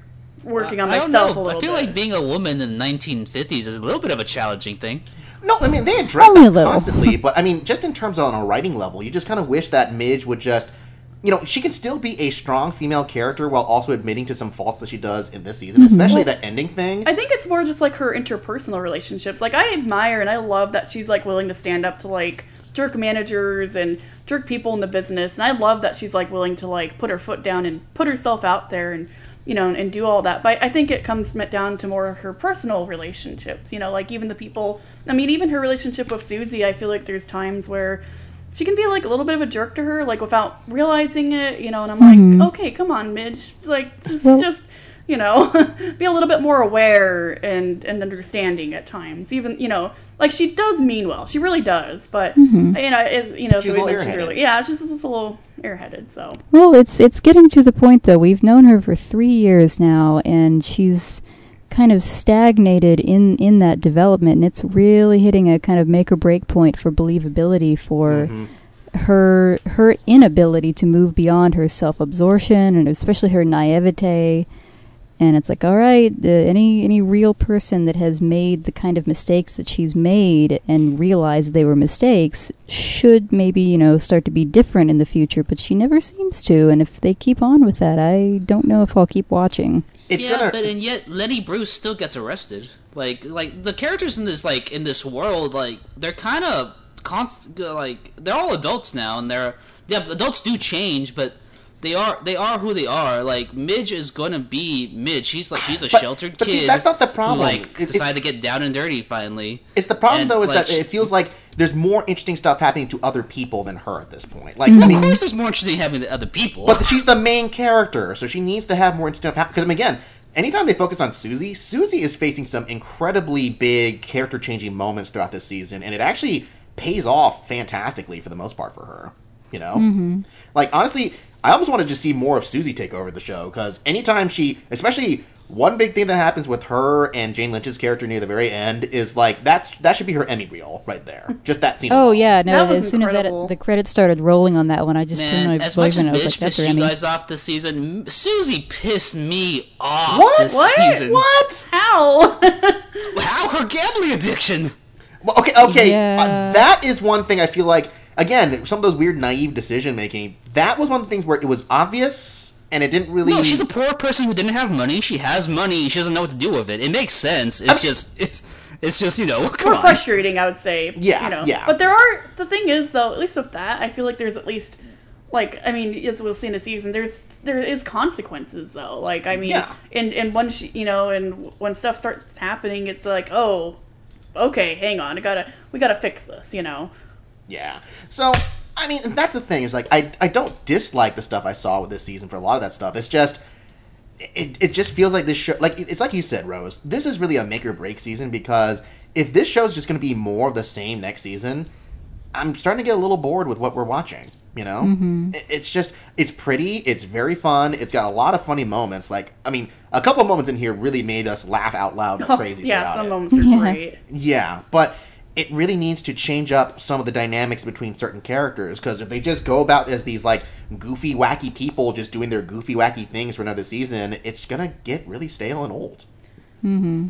working on I don't myself a know. little I feel bit like being a woman in the 1950s is a little bit of a challenging thing. No, I mean they address Only a that little. constantly, but I mean just in terms of on a writing level, you just kind of wish that Midge would just, you know, she can still be a strong female character while also admitting to some faults that she does in this season, Mm-hmm. especially that ending thing. I think it's more just like her interpersonal relationships. Like I admire and I love that she's like willing to stand up to like jerk managers and jerk people in the business. And I love that she's like willing to like put her foot down and put herself out there and you know and do all that. But I think it comes down to more of her personal relationships. You know, like even the people. I mean, even her relationship with Susie. I feel like there's times where she can be like a little bit of a jerk to her, like without realizing it. You know, and I'm like, mm-hmm. okay, come on, Midge. Like just Well- just you know, be a little bit more aware and and understanding at times. Even you know, like she does mean well, she really does. But mm-hmm. you know, it, you know, She's so a we little mentioned airheaded. yeah, she's just a little airheaded. So Well, it's it's getting to the point though. We've known her for three years now, and she's kind of stagnated in in that development, and it's really hitting a kind of make or break point for believability for Mm-hmm. her her inability to move beyond her self absorption and especially her naivete. And it's like, all right, uh, any any real person that has made the kind of mistakes that she's made and realized they were mistakes should maybe you know start to be different in the future. But she never seems to, and if they keep on with that, I don't know if I'll keep watching. It's yeah, gonna but and yet Lenny Bruce still gets arrested. Like like the characters in this like in this world like they're kind of constant like they're all adults now and they're yeah adults do change but they are they are who they are. Like Midge is going to be Midge. She's like she's a But- sheltered but see, kid. that's not the problem. Who, like It- it- decided to get down and dirty finally. It's the problem And, though is like, that it feels like there's more interesting stuff happening to other people than her at this point. Like Mm-hmm. I Of mean, course, there's more interesting happening to other people. but she's the main character, so she needs to have more interesting stuff. Happen. Because again, anytime they focus on Susie, Susie is facing some incredibly big character changing moments throughout this season, and it actually pays off fantastically for the most part for her. You know, Mm-hmm. like honestly, I almost want to just see more of Susie take over the show because anytime she, especially one big thing that happens with her and Jane Lynch's character near the very end is like that's that should be her Emmy reel right there. Just that scene. Oh yeah, no. That as soon as that the credits started rolling on that one, I just turned to my as much as and I was like, "That's pissed her you Emmy." guys off this season, Susie pissed me off What? this what? season. What? How? How her gambling addiction? Well, okay, okay. Yeah. Uh, that is one thing I feel like. Again, some of those weird, naive decision making. That was one of the things where it was obvious and it didn't really. No, she's a poor person who didn't have money. She has money. She doesn't know what to do with it. It makes sense. It's just it's it's just you know come more on. frustrating, I would say. Yeah, you know. yeah. But there are the thing is though, at least with that, I feel like there's at least like I mean, as we'll see in the season, there's there is consequences though. Like I mean, Yeah. and and when she, you know, and when stuff starts happening, it's like oh, okay, hang on, I gotta we gotta fix this, you know. Yeah. So, I mean, that's the thing is like I I don't dislike the stuff I saw with this season for a lot of that stuff. It's just it, it just feels like this show like it's like you said, Rose. This is really a make or break season because if this show's just going to be more of the same next season, I'm starting to get a little bored with what we're watching. You know, mm-hmm. It- it's just it's pretty, it's very fun, it's got a lot of funny moments. Like, I mean, a couple of moments in here really made us laugh out loud like crazy. yeah, some it. moments are Yeah. great. Yeah, but it really needs to change up some of the dynamics between certain characters because if they just go about as these like goofy, wacky people just doing their goofy, wacky things for another season, it's gonna get really stale and old. Mm-hmm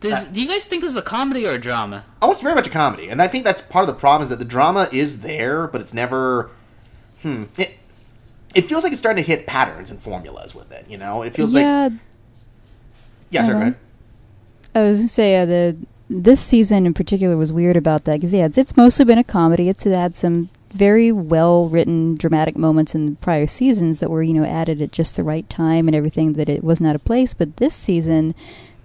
Does, do you guys think this is a comedy or a drama? Oh, it's very much a comedy, and I think that's part of the problem is that the drama is there, but it's never. Hmm. It, it feels like it's starting to hit patterns and formulas with it. You know, it feels like yeah, yeah. Sorry, go Uh-huh. ahead. I was gonna say uh, the this season in particular was weird about that because yeah, it's, it's mostly been a comedy. It's had some very well written dramatic moments in the prior seasons that were you know added at just the right time and everything that it wasn't out of place. But this season,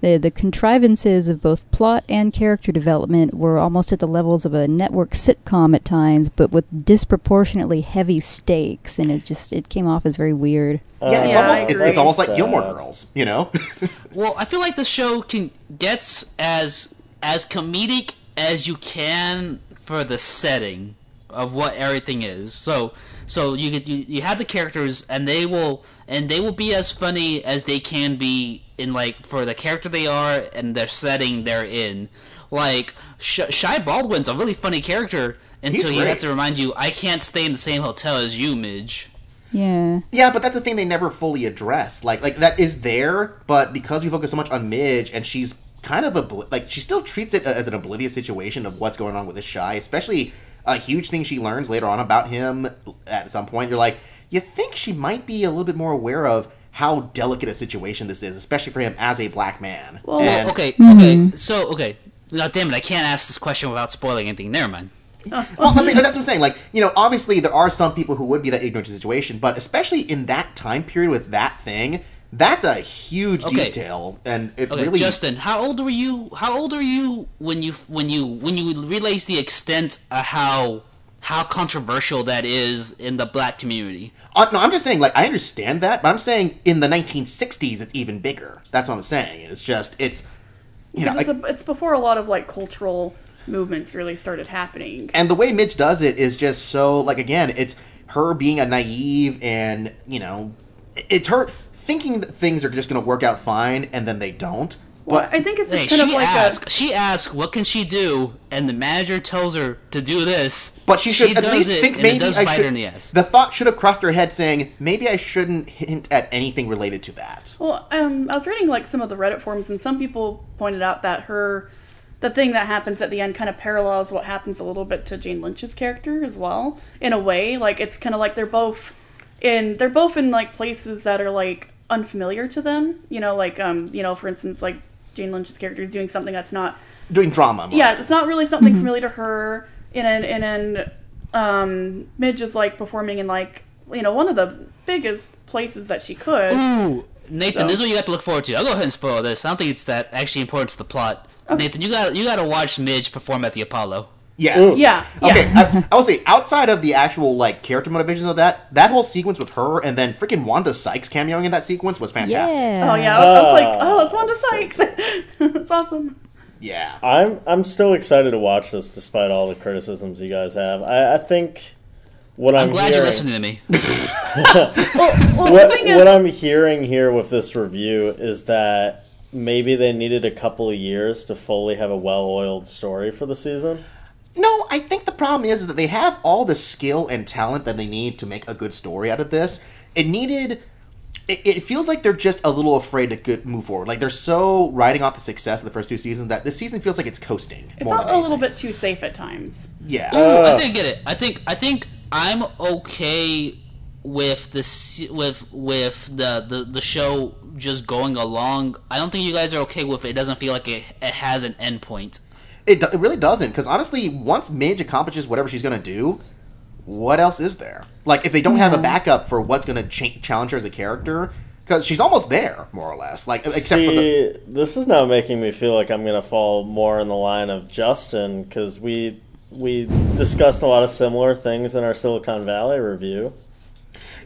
the the contrivances of both plot and character development were almost at the levels of a network sitcom at times, but with disproportionately heavy stakes, and it just it came off as very weird. Yeah, it's Yeah, almost it's, it's almost like Gilmore Girls, you know. Well, I feel like the show can gets as as comedic as you can for the setting of what everything is. So so you get you, you have the characters and they will and they will be as funny as they can be in like for the character they are and their setting they're in. Like Sh- Shy Baldwin's a really funny character until he great. has to remind you I can't stay in the same hotel as you, Midge. Yeah. Yeah, but that's the thing they never fully address. Like, like that is there, but because we focus so much on Midge, and she's kind of a like she still treats it uh, as an oblivious situation of what's going on with this shy. Especially a huge thing she learns later on about him at some point. You're like, you think she might be a little bit more aware of how delicate a situation this is, especially for him as a black man. Well, And- Okay, mm-hmm. okay. So, okay. Now, damn it, I can't ask this question without spoiling anything. Never mind. Well, I mean, that's what I'm saying. Like, you know, obviously there are some people who would be that ignorant to the situation, but especially in that time period with that thing, that's a huge Okay. detail, and it Okay, really. Justin, how old were you? How old are you when you when you when you realize the extent of how how controversial that is in the black community? Uh, no, I'm just saying. Like, I understand that, but I'm saying in the 1960s, it's even bigger. That's what I'm saying. It's just, it's, you know, Because like, it's, a, it's before a lot of like cultural movements really started happening. and the way Midge does it is just so like again, it's her being a naive and you know, it's her thinking that things are just going to work out fine, and then they don't. Well, But I think it's just Hey, kind she of like asks. She asks, "What can she do?" And the manager tells her to do this. But she should at does least it, think maybe it does I bite should. her in the ass. The thought should have crossed her head, saying maybe I shouldn't hint at anything related to that. well, um, I was reading like some of the Reddit forums, and some people pointed out that her, the thing that happens at the end, kind of parallels what happens a little bit to Jane Lynch's character as well. In a way, like it's kind of like they're both in they're both in like places that are like unfamiliar to them. You know, like um, you know, for instance, like Jane Lynch's character is doing something that's not Doing drama. more. yeah, it's not really something familiar to her. And then, and then, um, Midge is like performing in like you know one of the biggest places that she could. Ooh, Nathan, So- this is what you got to look forward to. I'll go ahead and spoil this. I don't think it's that actually important to the plot. Nathan, you got you got to watch Midge perform at the Apollo. Yes. Yeah, yeah. Okay, I, I will say outside of the actual like character motivations of that, that whole sequence with her and then freaking Wanda Sykes cameoing in that sequence was fantastic. Yeah. Oh yeah, I was, I was like, oh, it's Wanda Sykes. it's awesome. Yeah. I'm I'm still excited to watch this despite all the criticisms you guys have. I, I think what I'm, I'm glad hearing, you're listening to me. Well, well What, the thing is, what I'm hearing here with this review is that maybe they needed a couple of years to fully have a well-oiled story for the season. No, I think the problem is, is that they have all the skill and talent that they need to make a good story out of this. It needed. It, it feels like they're just a little afraid to good, move forward. Like they're so riding off the success of the first two seasons that this season feels like it's coasting. it felt a little bit too safe at times. Yeah. Ooh, I think I get it. I think I think I'm okay with the with with the, the the show just going along. I don't think you guys are okay with it. It doesn't feel like it, it has an end point. It, it really doesn't, because honestly, once Midge accomplishes whatever she's going to do, what else is there? Like, if they don't have a backup for what's going to ch- challenge her as a character, because she's almost there, more or less. Like, except for the. See, this is now making me feel like I'm going to fall more in the line of Justin because we we discussed a lot of similar things in our Silicon Valley review.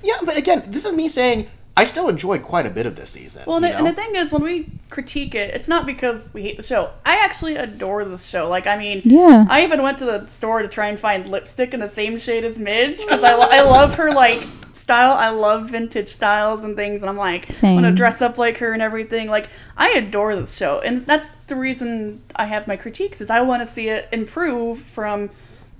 Yeah, but again, this is me saying I still enjoyed quite a bit of this season. Well, and, you the- and the thing is, when we critique it, it's not because we hate the show. I actually adore the show. Like, I mean, Yeah. I even went to the store to try and find lipstick in the same shade as Midge because I, I love her like style. I love vintage styles and things, and I'm like, I Same. want to dress up like her and everything. Like, I adore this show, and that's the reason I have my critiques is I want to see it improve from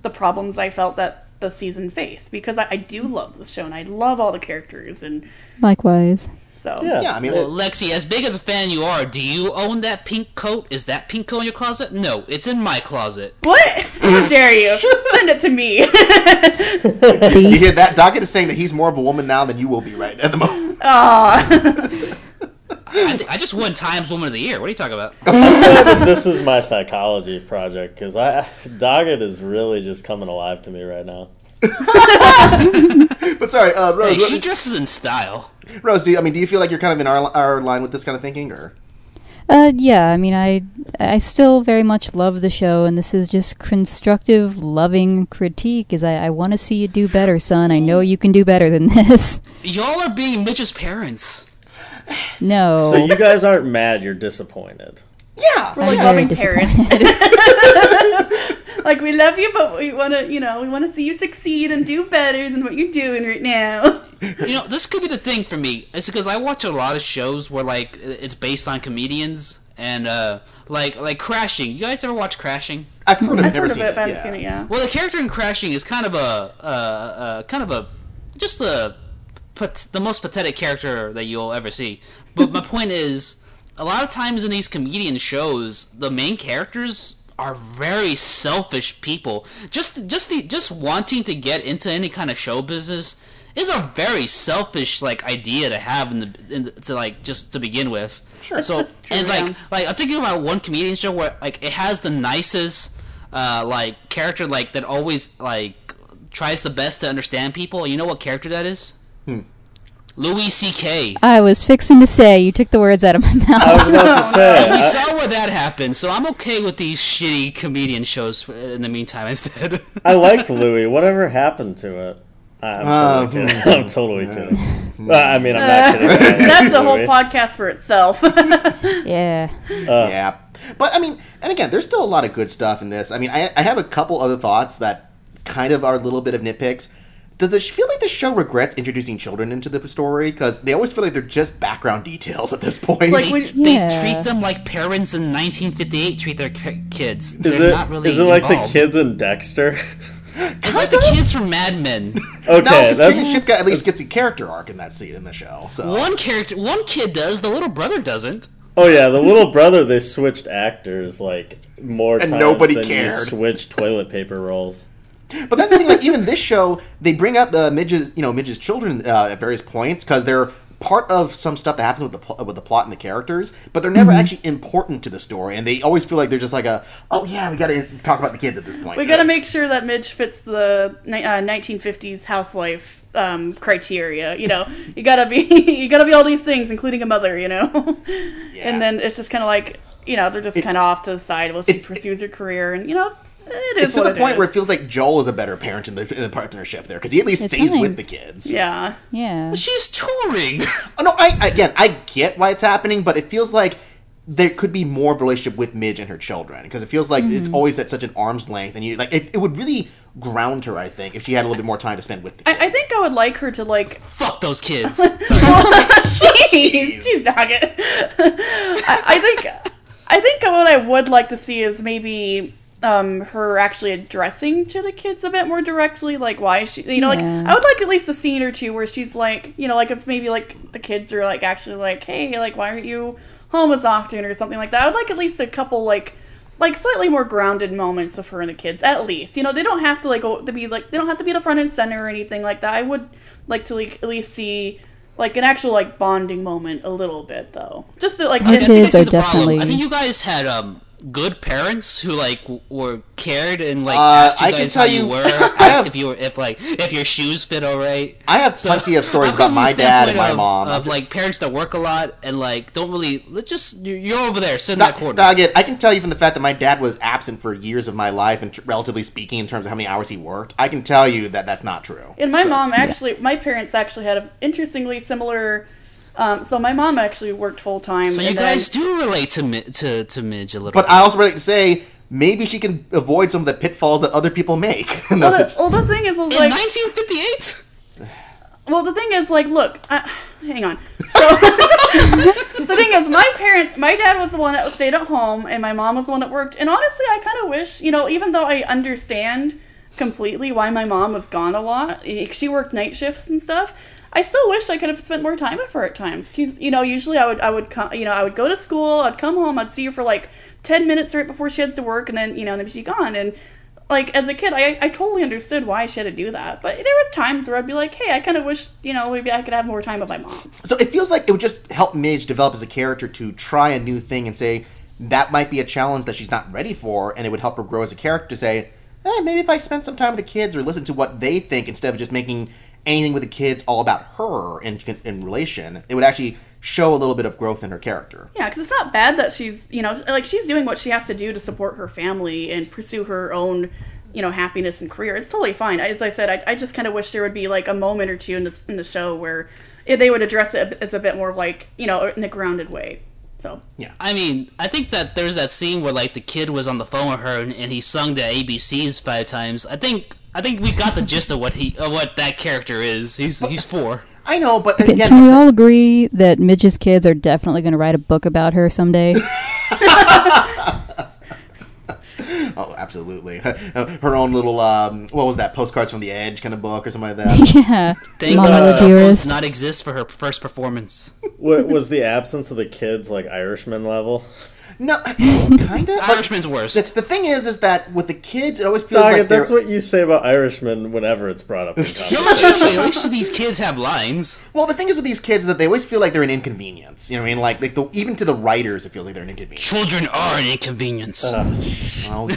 the problems I felt that the season face because I, I do mm-hmm. love the show and I love all the characters and Likewise. so Yeah, Yeah, I mean, Well, Lexi, as big as a fan you are, do you own that pink coat? Is that pink coat in your closet? No, it's in my closet. What? How dare you? Send it to me. you hear that? Doggett is saying that he's more of a woman now than you will be right at the moment. Aw. I, I just won Times Woman of the Year. What are you talking about? this is my psychology project because I Doggett is really just coming alive to me right now. But sorry, uh, Rose. Hey, she what- dresses in style. Rose, do you, I mean, do you feel like you're kind of in our our line with this kind of thinking, or? Uh, yeah, I mean, I I still very much love the show, and this is just constructive, loving critique. Is I, I want to see you do better, son. I know you can do better than this. Y'all are being Midge's parents. No, So you guys aren't mad, you're disappointed. Yeah. We're I'm like very loving parents. Like we love you, but we want to, you know, we want to see you succeed and do better than what you're doing right now. You know, this could be the thing for me. It's because I watch a lot of shows where like it's based on comedians and uh like like Crashing. You guys ever watch Crashing? I've heard of I've never heard of seen it, it. but I haven't yeah. seen it. Yeah. Well, the character in Crashing is kind of a uh, uh kind of a just the pat- the most pathetic character that you'll ever see. But my point is, a lot of times in these comedian shows, the main characters are very selfish people. Just just the just wanting to get into any kind of show business is a very selfish like idea to have in the, in the to like just to begin with. Sure. So That's true, and like yeah. like I'm thinking about one comedian show where like it has the nicest uh like character like that always like tries the best to understand people. You know what character that is? Hmm. Louis C.K. I was fixing to say you took the words out of my mouth. I was about to say, we saw where that happened, so I'm okay with these shitty comedian shows in the meantime instead. I liked Louis. Whatever happened to it? I'm Uh, totally kidding. I'm totally kidding. Well, I mean, I'm not kidding. That's the whole podcast for itself. yeah, Yeah. But I mean, and again, there's still a lot of good stuff in this. I mean, I, I have a couple other thoughts that kind of are a little bit of nitpicks. Does it feel like the show regrets introducing children into the story? Because they always feel like they're just background details at this point. Like, they, when- they Yeah. treat them like parents in 1958 treat their ki- kids. Is They're it, not really is it like the kids in Dexter? It's like the kids from Mad Men. Okay, no, because that's Ship at least gets a character arc in that scene in the show. So One character, one kid does. The little brother doesn't. oh yeah. The little brother they switched actors like more And times nobody than you cared. switched toilet paper rolls. But that's the thing. Like even this show, they bring up the Midge's, you know, Midge's children uh, at various points because they're part of some stuff that happens with the pl- with the plot and the characters, but they're never actually important to the story, and they always feel like they're just like a, oh yeah, we got to talk about the kids at this point. we got to make sure that Midge fits the ni- uh, 1950s housewife um, criteria. You know, you gotta be you gotta be all these things, including a mother. You know, and then it's just kind of like you know they're just kind of off to the side while she it- pursues her career, and you know it is It's to the it point where it feels like Joel is a better parent in the, in the partnership there because he at least At stays with the kids. yeah. yeah. She's touring. Oh, no, I again, I get why it's happening, but it feels like there could be more of a relationship with Midge and her children because it feels like it's mm-hmm. always at such an arm's length, and you like it, it would really ground her. I think if she had a little bit more time to spend with the kids. I, I think I would like her to like Fuck those kids. Oh, jeez, jeez, Doggett. I, I think, I think what I would like to see is maybe um, her actually addressing to the kids a bit more directly, like why she, you know, Yeah. like I would like at least a scene or two where she's like, you know, like if maybe like the kids are like actually like, hey, like why aren't you home as often or something like that. I would like at least a couple like. Like slightly more grounded moments of her and the kids, at least. You know, they don't have to like go to be like they don't have to be the front and center or anything like that. I would like to like at least see like an actual like bonding moment a little bit though just to, like My in- I think I kids see are the problem. I think you guys had um good parents who like were cared and like Uh, asked you I guys how you you- were, asked have- if you were if like if your shoes fit all right. I have So, plenty of stories about my dad and my standpoint mom. of, of like parents that work a lot and like don't really let's just you're, you're over there sit in that corner. Doggett, I can tell you from the fact that my dad was absent for years of my life, and tr- relatively speaking, in terms of how many hours he worked, I can tell you that that's not true. and my mom actually my parents actually had a interestingly similar um, so my mom actually worked full time so you and then- guys do relate to Mi- to to Midge a little. Bit. But bit. I also really like to say maybe she can avoid some of the pitfalls that other people make. in well, the, well the thing is in like 1958. Well, the thing is, like, look, I, hang on. So, the thing is, my parents, my dad was the one that stayed at home, and my mom was the one that worked. And honestly, I kind of wish, you know, even though I understand completely why my mom was gone a lot, she worked night shifts and stuff. I still wish I could have spent more time with her at times. 'Cause, you know, usually I would, I would come, you know, I would go to school, I'd come home, I'd see her for like ten minutes right before she heads to work, and then, you know, then she'd gone. And like as a kid, I I totally understood why she had to do that. But there were times where I'd be like, hey, I kind of wish you know maybe I could have more time with my mom. So it feels like it would just help Midge develop as a character to try a new thing and say that might be a challenge that she's not ready for, and it would help her grow as a character to say, eh, maybe if I spend some time with the kids or listen to what they think instead of just making anything with the kids all about her in, in relation, it would actually show a little bit of growth in her character. Yeah, because it's not bad that she's you know like she's doing what she has to do to support her family and pursue her own you know happiness and career. It's totally fine. As I said, I, I just kind of wish there would be like a moment or two in this in the show where they would address it as a bit more like you know in a grounded way. So yeah, I mean, I think that there's that scene where like the kid was on the phone with her and, and he sung the ABCs five times. I think I think we got the gist of what he of what that character is. He's he's four. I know, but again, Can we all agree that Midge's kids are definitely going to write a book about her someday? oh, absolutely, her own little um, what was that postcards from the edge kind of book or something like that. yeah. Thank Mama God the Selma dearest. does not exist for her first performance. Wa- was the absence of the kids like Irishman level? No, kind of. Irishman's worse. The, the thing is, is that with the kids, it always feels Dog, like that's they're- what you say about Irishmen whenever it's brought up in conversation. At least these kids have lines. Well, the thing is with these kids is that they always feel like they're an inconvenience. You know what I mean? Like, like the, even to the writers, it feels like they're an inconvenience. Children are an inconvenience. Oh, you-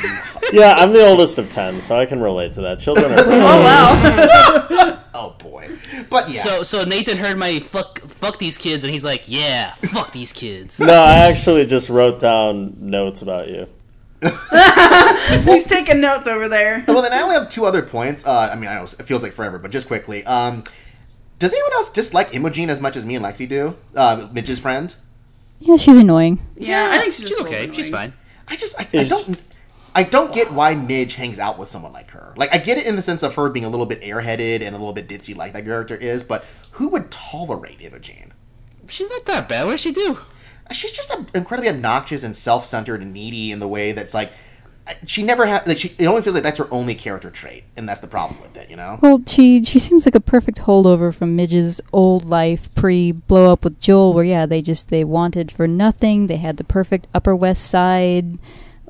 yeah, I'm the oldest of ten, so I can relate to that. Children are. oh wow, oh boy. But yeah. So so Nathan heard my fuck fuck these kids and he's like, yeah, fuck these kids. No, I actually just wrote down notes about you. he's taking notes over there. well, then I only have two other points. Uh, I mean, I know it feels like forever, but just quickly. Um, does anyone else dislike Imogene as much as me and Lexi do? Uh, Midge's friend. Yeah, she's annoying. Yeah, I think she's, She's just okay. little She's fine. I just, I, I don't. I don't get why Midge hangs out with someone like her. Like, I get it in the sense of her being a little bit airheaded and a little bit ditzy like that character is, but who would tolerate Imogene? She's not that bad. What does she do? she's just incredibly obnoxious and self-centered and needy in the way that's like she never had like she it only feels like that's her only character trait and that's the problem with it you know Well, she she seems like a perfect holdover from Midge's old life pre blow up with Joel, where yeah, they just they wanted for nothing. They had the perfect Upper West Side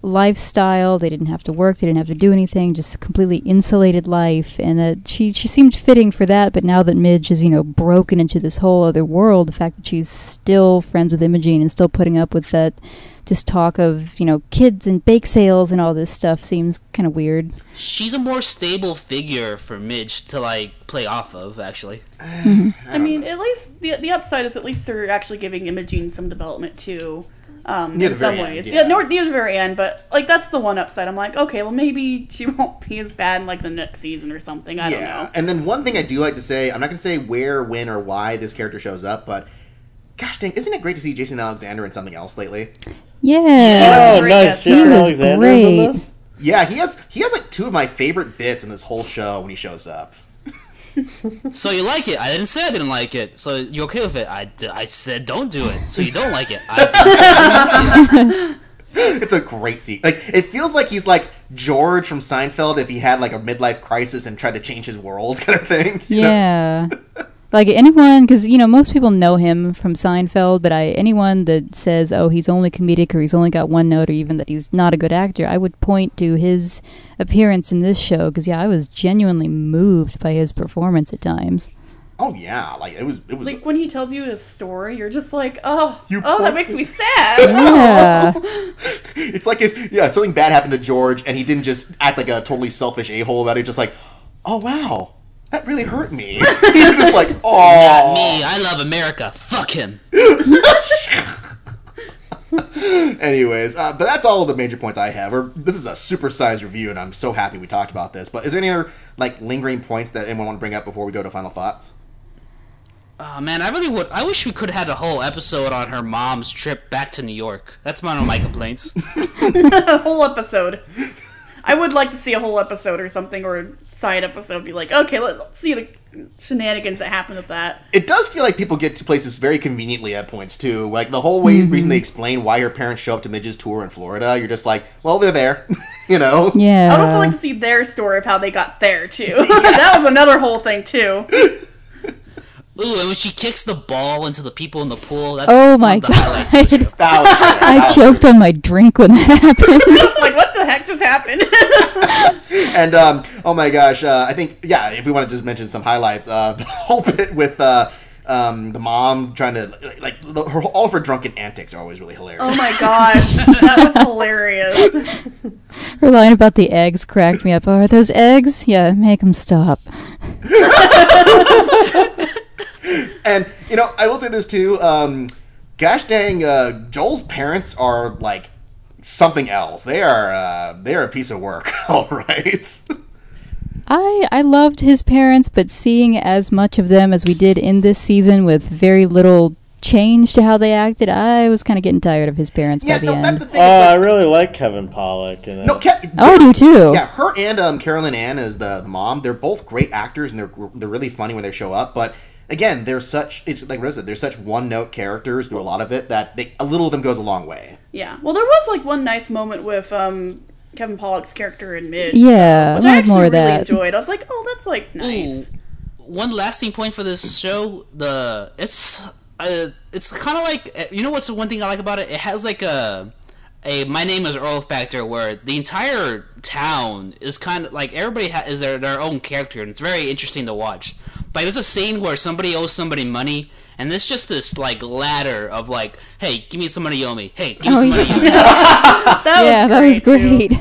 lifestyle. They didn't have to work. They didn't have to do anything. Just completely insulated life. And that she she seemed fitting for that. But now that Midge is you know broken into this whole other world, the fact that she's still friends with Imogene and still putting up with that. Just talk of you know kids and bake sales and all this stuff seems kind of weird. She's a more stable figure for Midge to like play off of, actually. Mm-hmm. I mean, at least the the upside is at least they're actually giving Imogene some development too. Um, Near in the some very end, ways, yeah. yeah, near, near the very end. But like that's the one upside. I'm like, okay, well maybe she won't be as bad in like the next season or something. I don't know. and then one thing i do like to say i'm not going to say where when or why this character shows up but gosh dang isn't it great to see jason alexander in something else lately Yeah. Oh, nice. Jason was Alexander is in this? yeah he has he has like two of my favorite bits in this whole show when he shows up So you like it? I didn't say I didn't like it. So you okay with it? I, d- I said don't do it. So you don't like it? I didn't say I didn't like it. it's a great scene like it feels like he's like george from seinfeld if he had like a midlife crisis and tried to change his world kind of thing you know? Yeah. Like anyone, because you know most people know him from Seinfeld, but I anyone that says, "Oh, he's only comedic," or "He's only got one note," or even that he's not a good actor, I would point to his appearance in this show. Because yeah, I was genuinely moved by his performance at times. oh yeah like it was it was Like when he tells you his story, you're just like, oh, You oh, that makes me sad. Yeah, it's like if yeah something bad happened to george and he didn't just act like a totally selfish a-hole about it just like oh wow that really hurt me you're just like oh Not Me, I love America. Fuck him. Anyways, uh, but that's all the major points I have. Or this is a supersized review, and I'm so happy we talked about this. But is there any other like lingering points that anyone want to bring up before we go to final thoughts? Oh man, I really would. I wish we could have had a whole episode on her mom's trip back to New York. That's one of my complaints. a whole episode. I would like to see a whole episode or something, or a side episode. Be like, okay, let, let's see the shenanigans that happen with that. It does feel like people get to places very conveniently at points too. Like the whole way reason they mm-hmm. explain why your parents show up to Midge's tour in Florida, you're just like, well, they're there, you know. yeah. I'd also like to see their story of how they got there too. that was another whole thing too. Ooh, and when she kicks the ball into the people in the pool, that's oh one my of the highlights of the show. god! That was. That I was choked on my drink when that happened. Just like, what the heck just happened? and um, oh my gosh, uh, I think yeah. If we want to just mention some highlights, uh, the whole bit with uh, um, the mom trying to like the, her, all of her drunken antics are always really hilarious. Oh my gosh, that was hilarious. Her line about the eggs cracked me up. Oh, are those eggs? Yeah, make them stop. And you know, I will say this too. Um, gosh dang, uh, Joel's parents are like something else. They are uh, they are a piece of work. All right. I I loved his parents, but seeing as much of them as we did in this season with very little change to how they acted, I was kind of getting tired of his parents yeah, by the no, that's end. the thing. Oh, is, I really like Kevin Pollak. And no, Ke- oh, I do too. Yeah, her and um, Caroline Aaron as the, the mom. They're both great actors, and they're they're really funny when they show up. But again, they're such it's like Rose said, they're such one note characters through a lot of it that they, a little of them goes a long way. Yeah. Well, there was like one nice moment with um, Kevin Pollak's character in Mid. Yeah, Which I I actually more of really that. enjoyed. I was like, oh, that's like nice. One lasting point for this show: the it's uh, it's kind of like you know what's the one thing I like about it? It has like a a my name is Earl factor where the entire town is kind of like everybody ha- is their their own character, and it's very interesting to watch. Like there's a scene where somebody owes somebody money. And it's just this like ladder of like, hey, give me some money, you owe me. Hey, give me Oh, some money, yeah. you owe me. That yeah, that was great, too.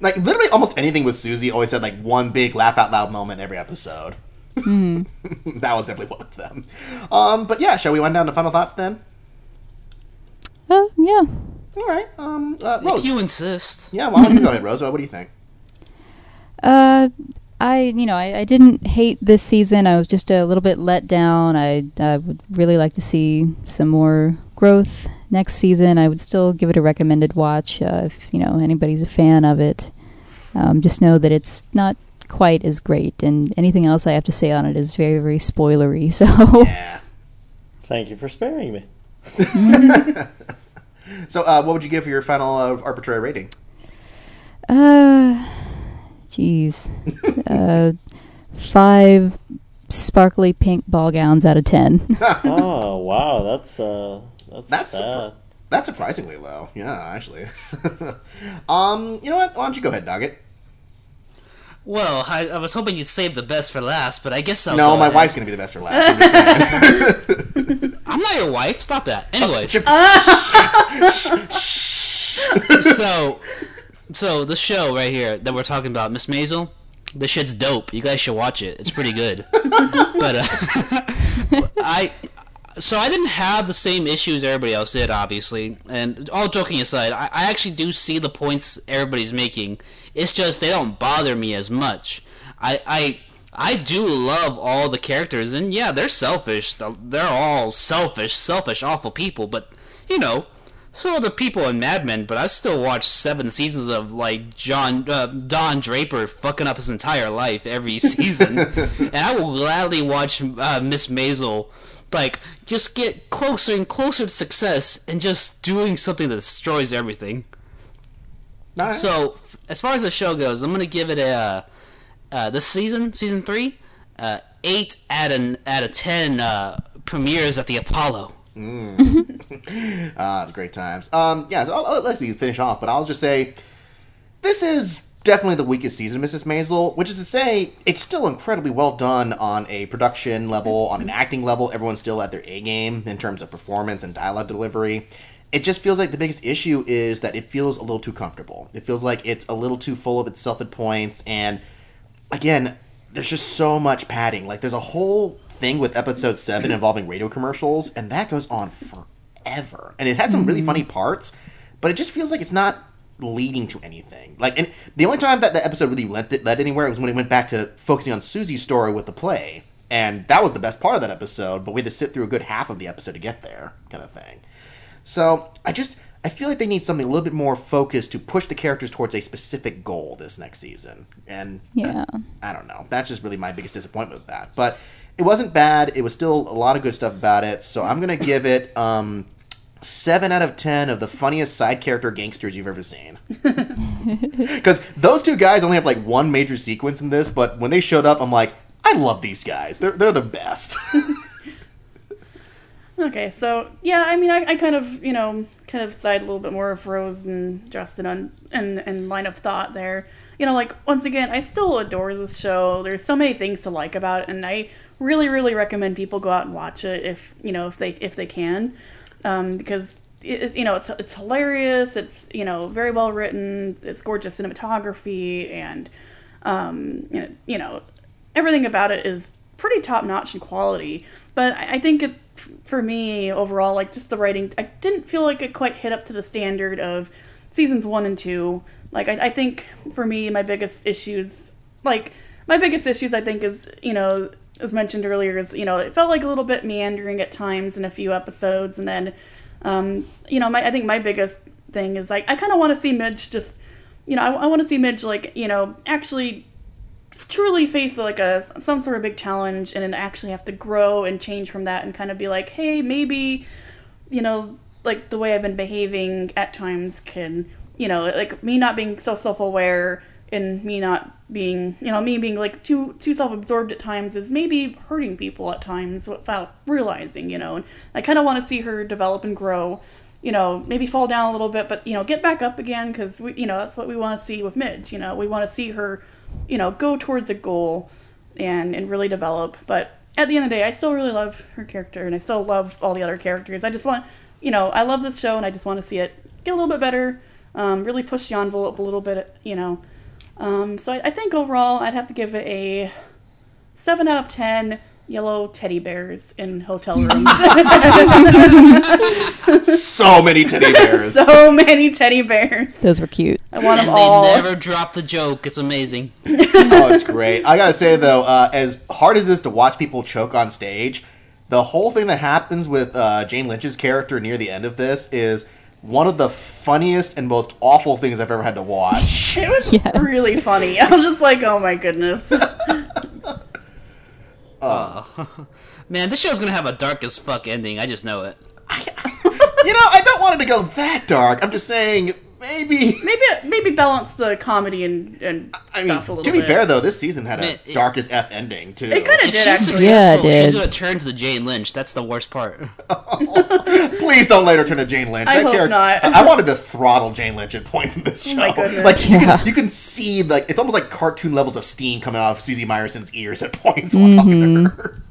Like literally, almost anything with Susie always had like one big laugh out loud moment every episode. that was definitely one of them. Um, but yeah, shall we wind down to final thoughts then? Oh, yeah. All right. Um, uh, Rose. If you insist. Yeah, why don't you go ahead, Rose? What do you think? Uh, I you know I, I didn't hate this season. I was just a little bit let down. I I would really like to see some more growth next season. I would still give it a recommended watch uh, if you know anybody's a fan of it. Um, just know that it's not quite as great, and anything else I have to say on it is very very spoilery. So Yeah. Thank you for sparing me. So, uh, what would you give for your final uh, arbitrary rating? Uh, jeez. uh, five sparkly pink ball gowns out of ten. oh wow, that's uh, that's, That's sad. surpri- That's surprisingly low. Yeah, actually. um, you know what? Why don't you go ahead, Doggett? Well, I, I was hoping you'd save the best for last, but I guess I'll no, go my ahead. wife's gonna be the best for last. I'm. I'm not your wife. Stop that. Anyways, so so the show right here that we're talking about, Miss Maisel, this shit's dope. You guys should watch it. It's pretty good. but uh, I so I didn't have the same issues everybody else did, obviously. And all joking aside, I, I actually do see the points everybody's making. It's just they don't bother me as much. I I I do love all the characters, and yeah, they're selfish. They're all selfish, selfish, awful people. But you know, so are the people in Mad Men. But I still watch seven seasons of like John uh, Don Draper fucking up his entire life every season, and I will gladly watch uh, Miss Maisel like just get closer and closer to success and just doing something that destroys everything. Right. So, f- as far as the show goes, I'm gonna give it a uh, uh, this season, season three, uh, eight out of out of ten uh, premieres at the Apollo. Ah, the great times. Um, yeah, so I'll, I'll let you finish off, but I'll just say this is definitely the weakest season of Mrs. Maisel, which is to say, it's still incredibly well done on a production level, on an acting level. Everyone's still at their A game in terms of performance and dialogue delivery. It just feels like the biggest issue is that it feels a little too comfortable. It feels like it's a little too full of itself at points, and again, there's just so much padding. Like, there's a whole thing with episode 7 involving radio commercials, and that goes on forever. And it has some really funny mm-hmm. parts, but it just feels like it's not leading to anything. Like, and the only time that the episode really led, led anywhere was when it went back to focusing on Susie's story with the play. And that was the best part of that episode, but we had to sit through a good half of the episode to get there, kind of thing. So I just I feel like they need something a little bit more focused to push the characters towards a specific goal this next season. And Yeah. I don't know. That's just really my biggest disappointment with that. But it wasn't bad. It was still a lot of good stuff about it. So I'm gonna give it um, seven out of ten of the funniest side character gangsters you've ever seen. Because those two guys only have like one major sequence in this, but when they showed up, I'm like, I love these guys. They're they're the best. Okay, so yeah, I mean, I, I kind of, you know, kind of side a little bit more of Rose and Justin on and and line of thought there. you know, like once again, I still adore this show. There's so many things to like about it, and I really, really recommend people go out and watch it if you know if they if they can, um, because it's you know it's it's hilarious. It's you know very well written. It's gorgeous cinematography, and um, you know, you know everything about it is pretty top notch in quality. But I I think it for me overall, like just the writing, I didn't feel like it quite hit up to the standard of seasons one and two. Like I, I think for me, my biggest issues, like my biggest issues, I think is you know as mentioned earlier, is you know it felt like a little bit meandering at times in a few episodes, and then um, you know my I think my biggest thing is like I kind of want to see Midge just you know I, I want to see Midge like you know actually truly face like a some sort of big challenge and then actually have to grow and change from that and kind of be like hey maybe you know like the way i've been behaving at times can you know like me not being so self-aware and me not being you know me being like too too self-absorbed at times is maybe hurting people at times without realizing you know and i kind of want to see her develop and grow you know maybe fall down a little bit but you know get back up again because we you know that's what we want to see with midge you know we want to see her you know go towards a goal and and really develop but at the end of the day i still really love her character and i still love all the other characters. I just want you know i love this show and i just want to see it get a little bit better um, really push the envelope a little bit you know um, so I, I think overall i'd have to give it a 7 out of 10 yellow teddy bears in hotel rooms So many teddy bears. so many teddy bears Those were cute. i want them And all they never drop the joke. It's amazing. oh, it's great. I gotta say though, uh, as hard as it is to watch people choke on stage, the whole thing that happens with uh, Jane Lynch's character near the end of this is one of the funniest and most awful things I've ever had to watch. it was Yes. really funny i was just like oh my goodness oh. Man, this show's gonna have a dark as fuck ending. I just know it. you know, I don't want it to go that dark. I'm just saying maybe. maybe maybe balance the comedy and, and I mean, stuff a little bit. to be bit. fair though, this season had a Man, it- darkest F ending too. It kinda did she's actually. Yeah, it successful, did. she's gonna turn to the Jane Lynch. That's the worst part. Please don't let her turn to Jane Lynch. I That hope character- not. I I wanted to throttle Jane Lynch at points in this oh show. my. Like you, Yeah. can, you can see like it's almost like cartoon levels of steam coming out of Susie Myerson's ears at points while talking to mm-hmm. her.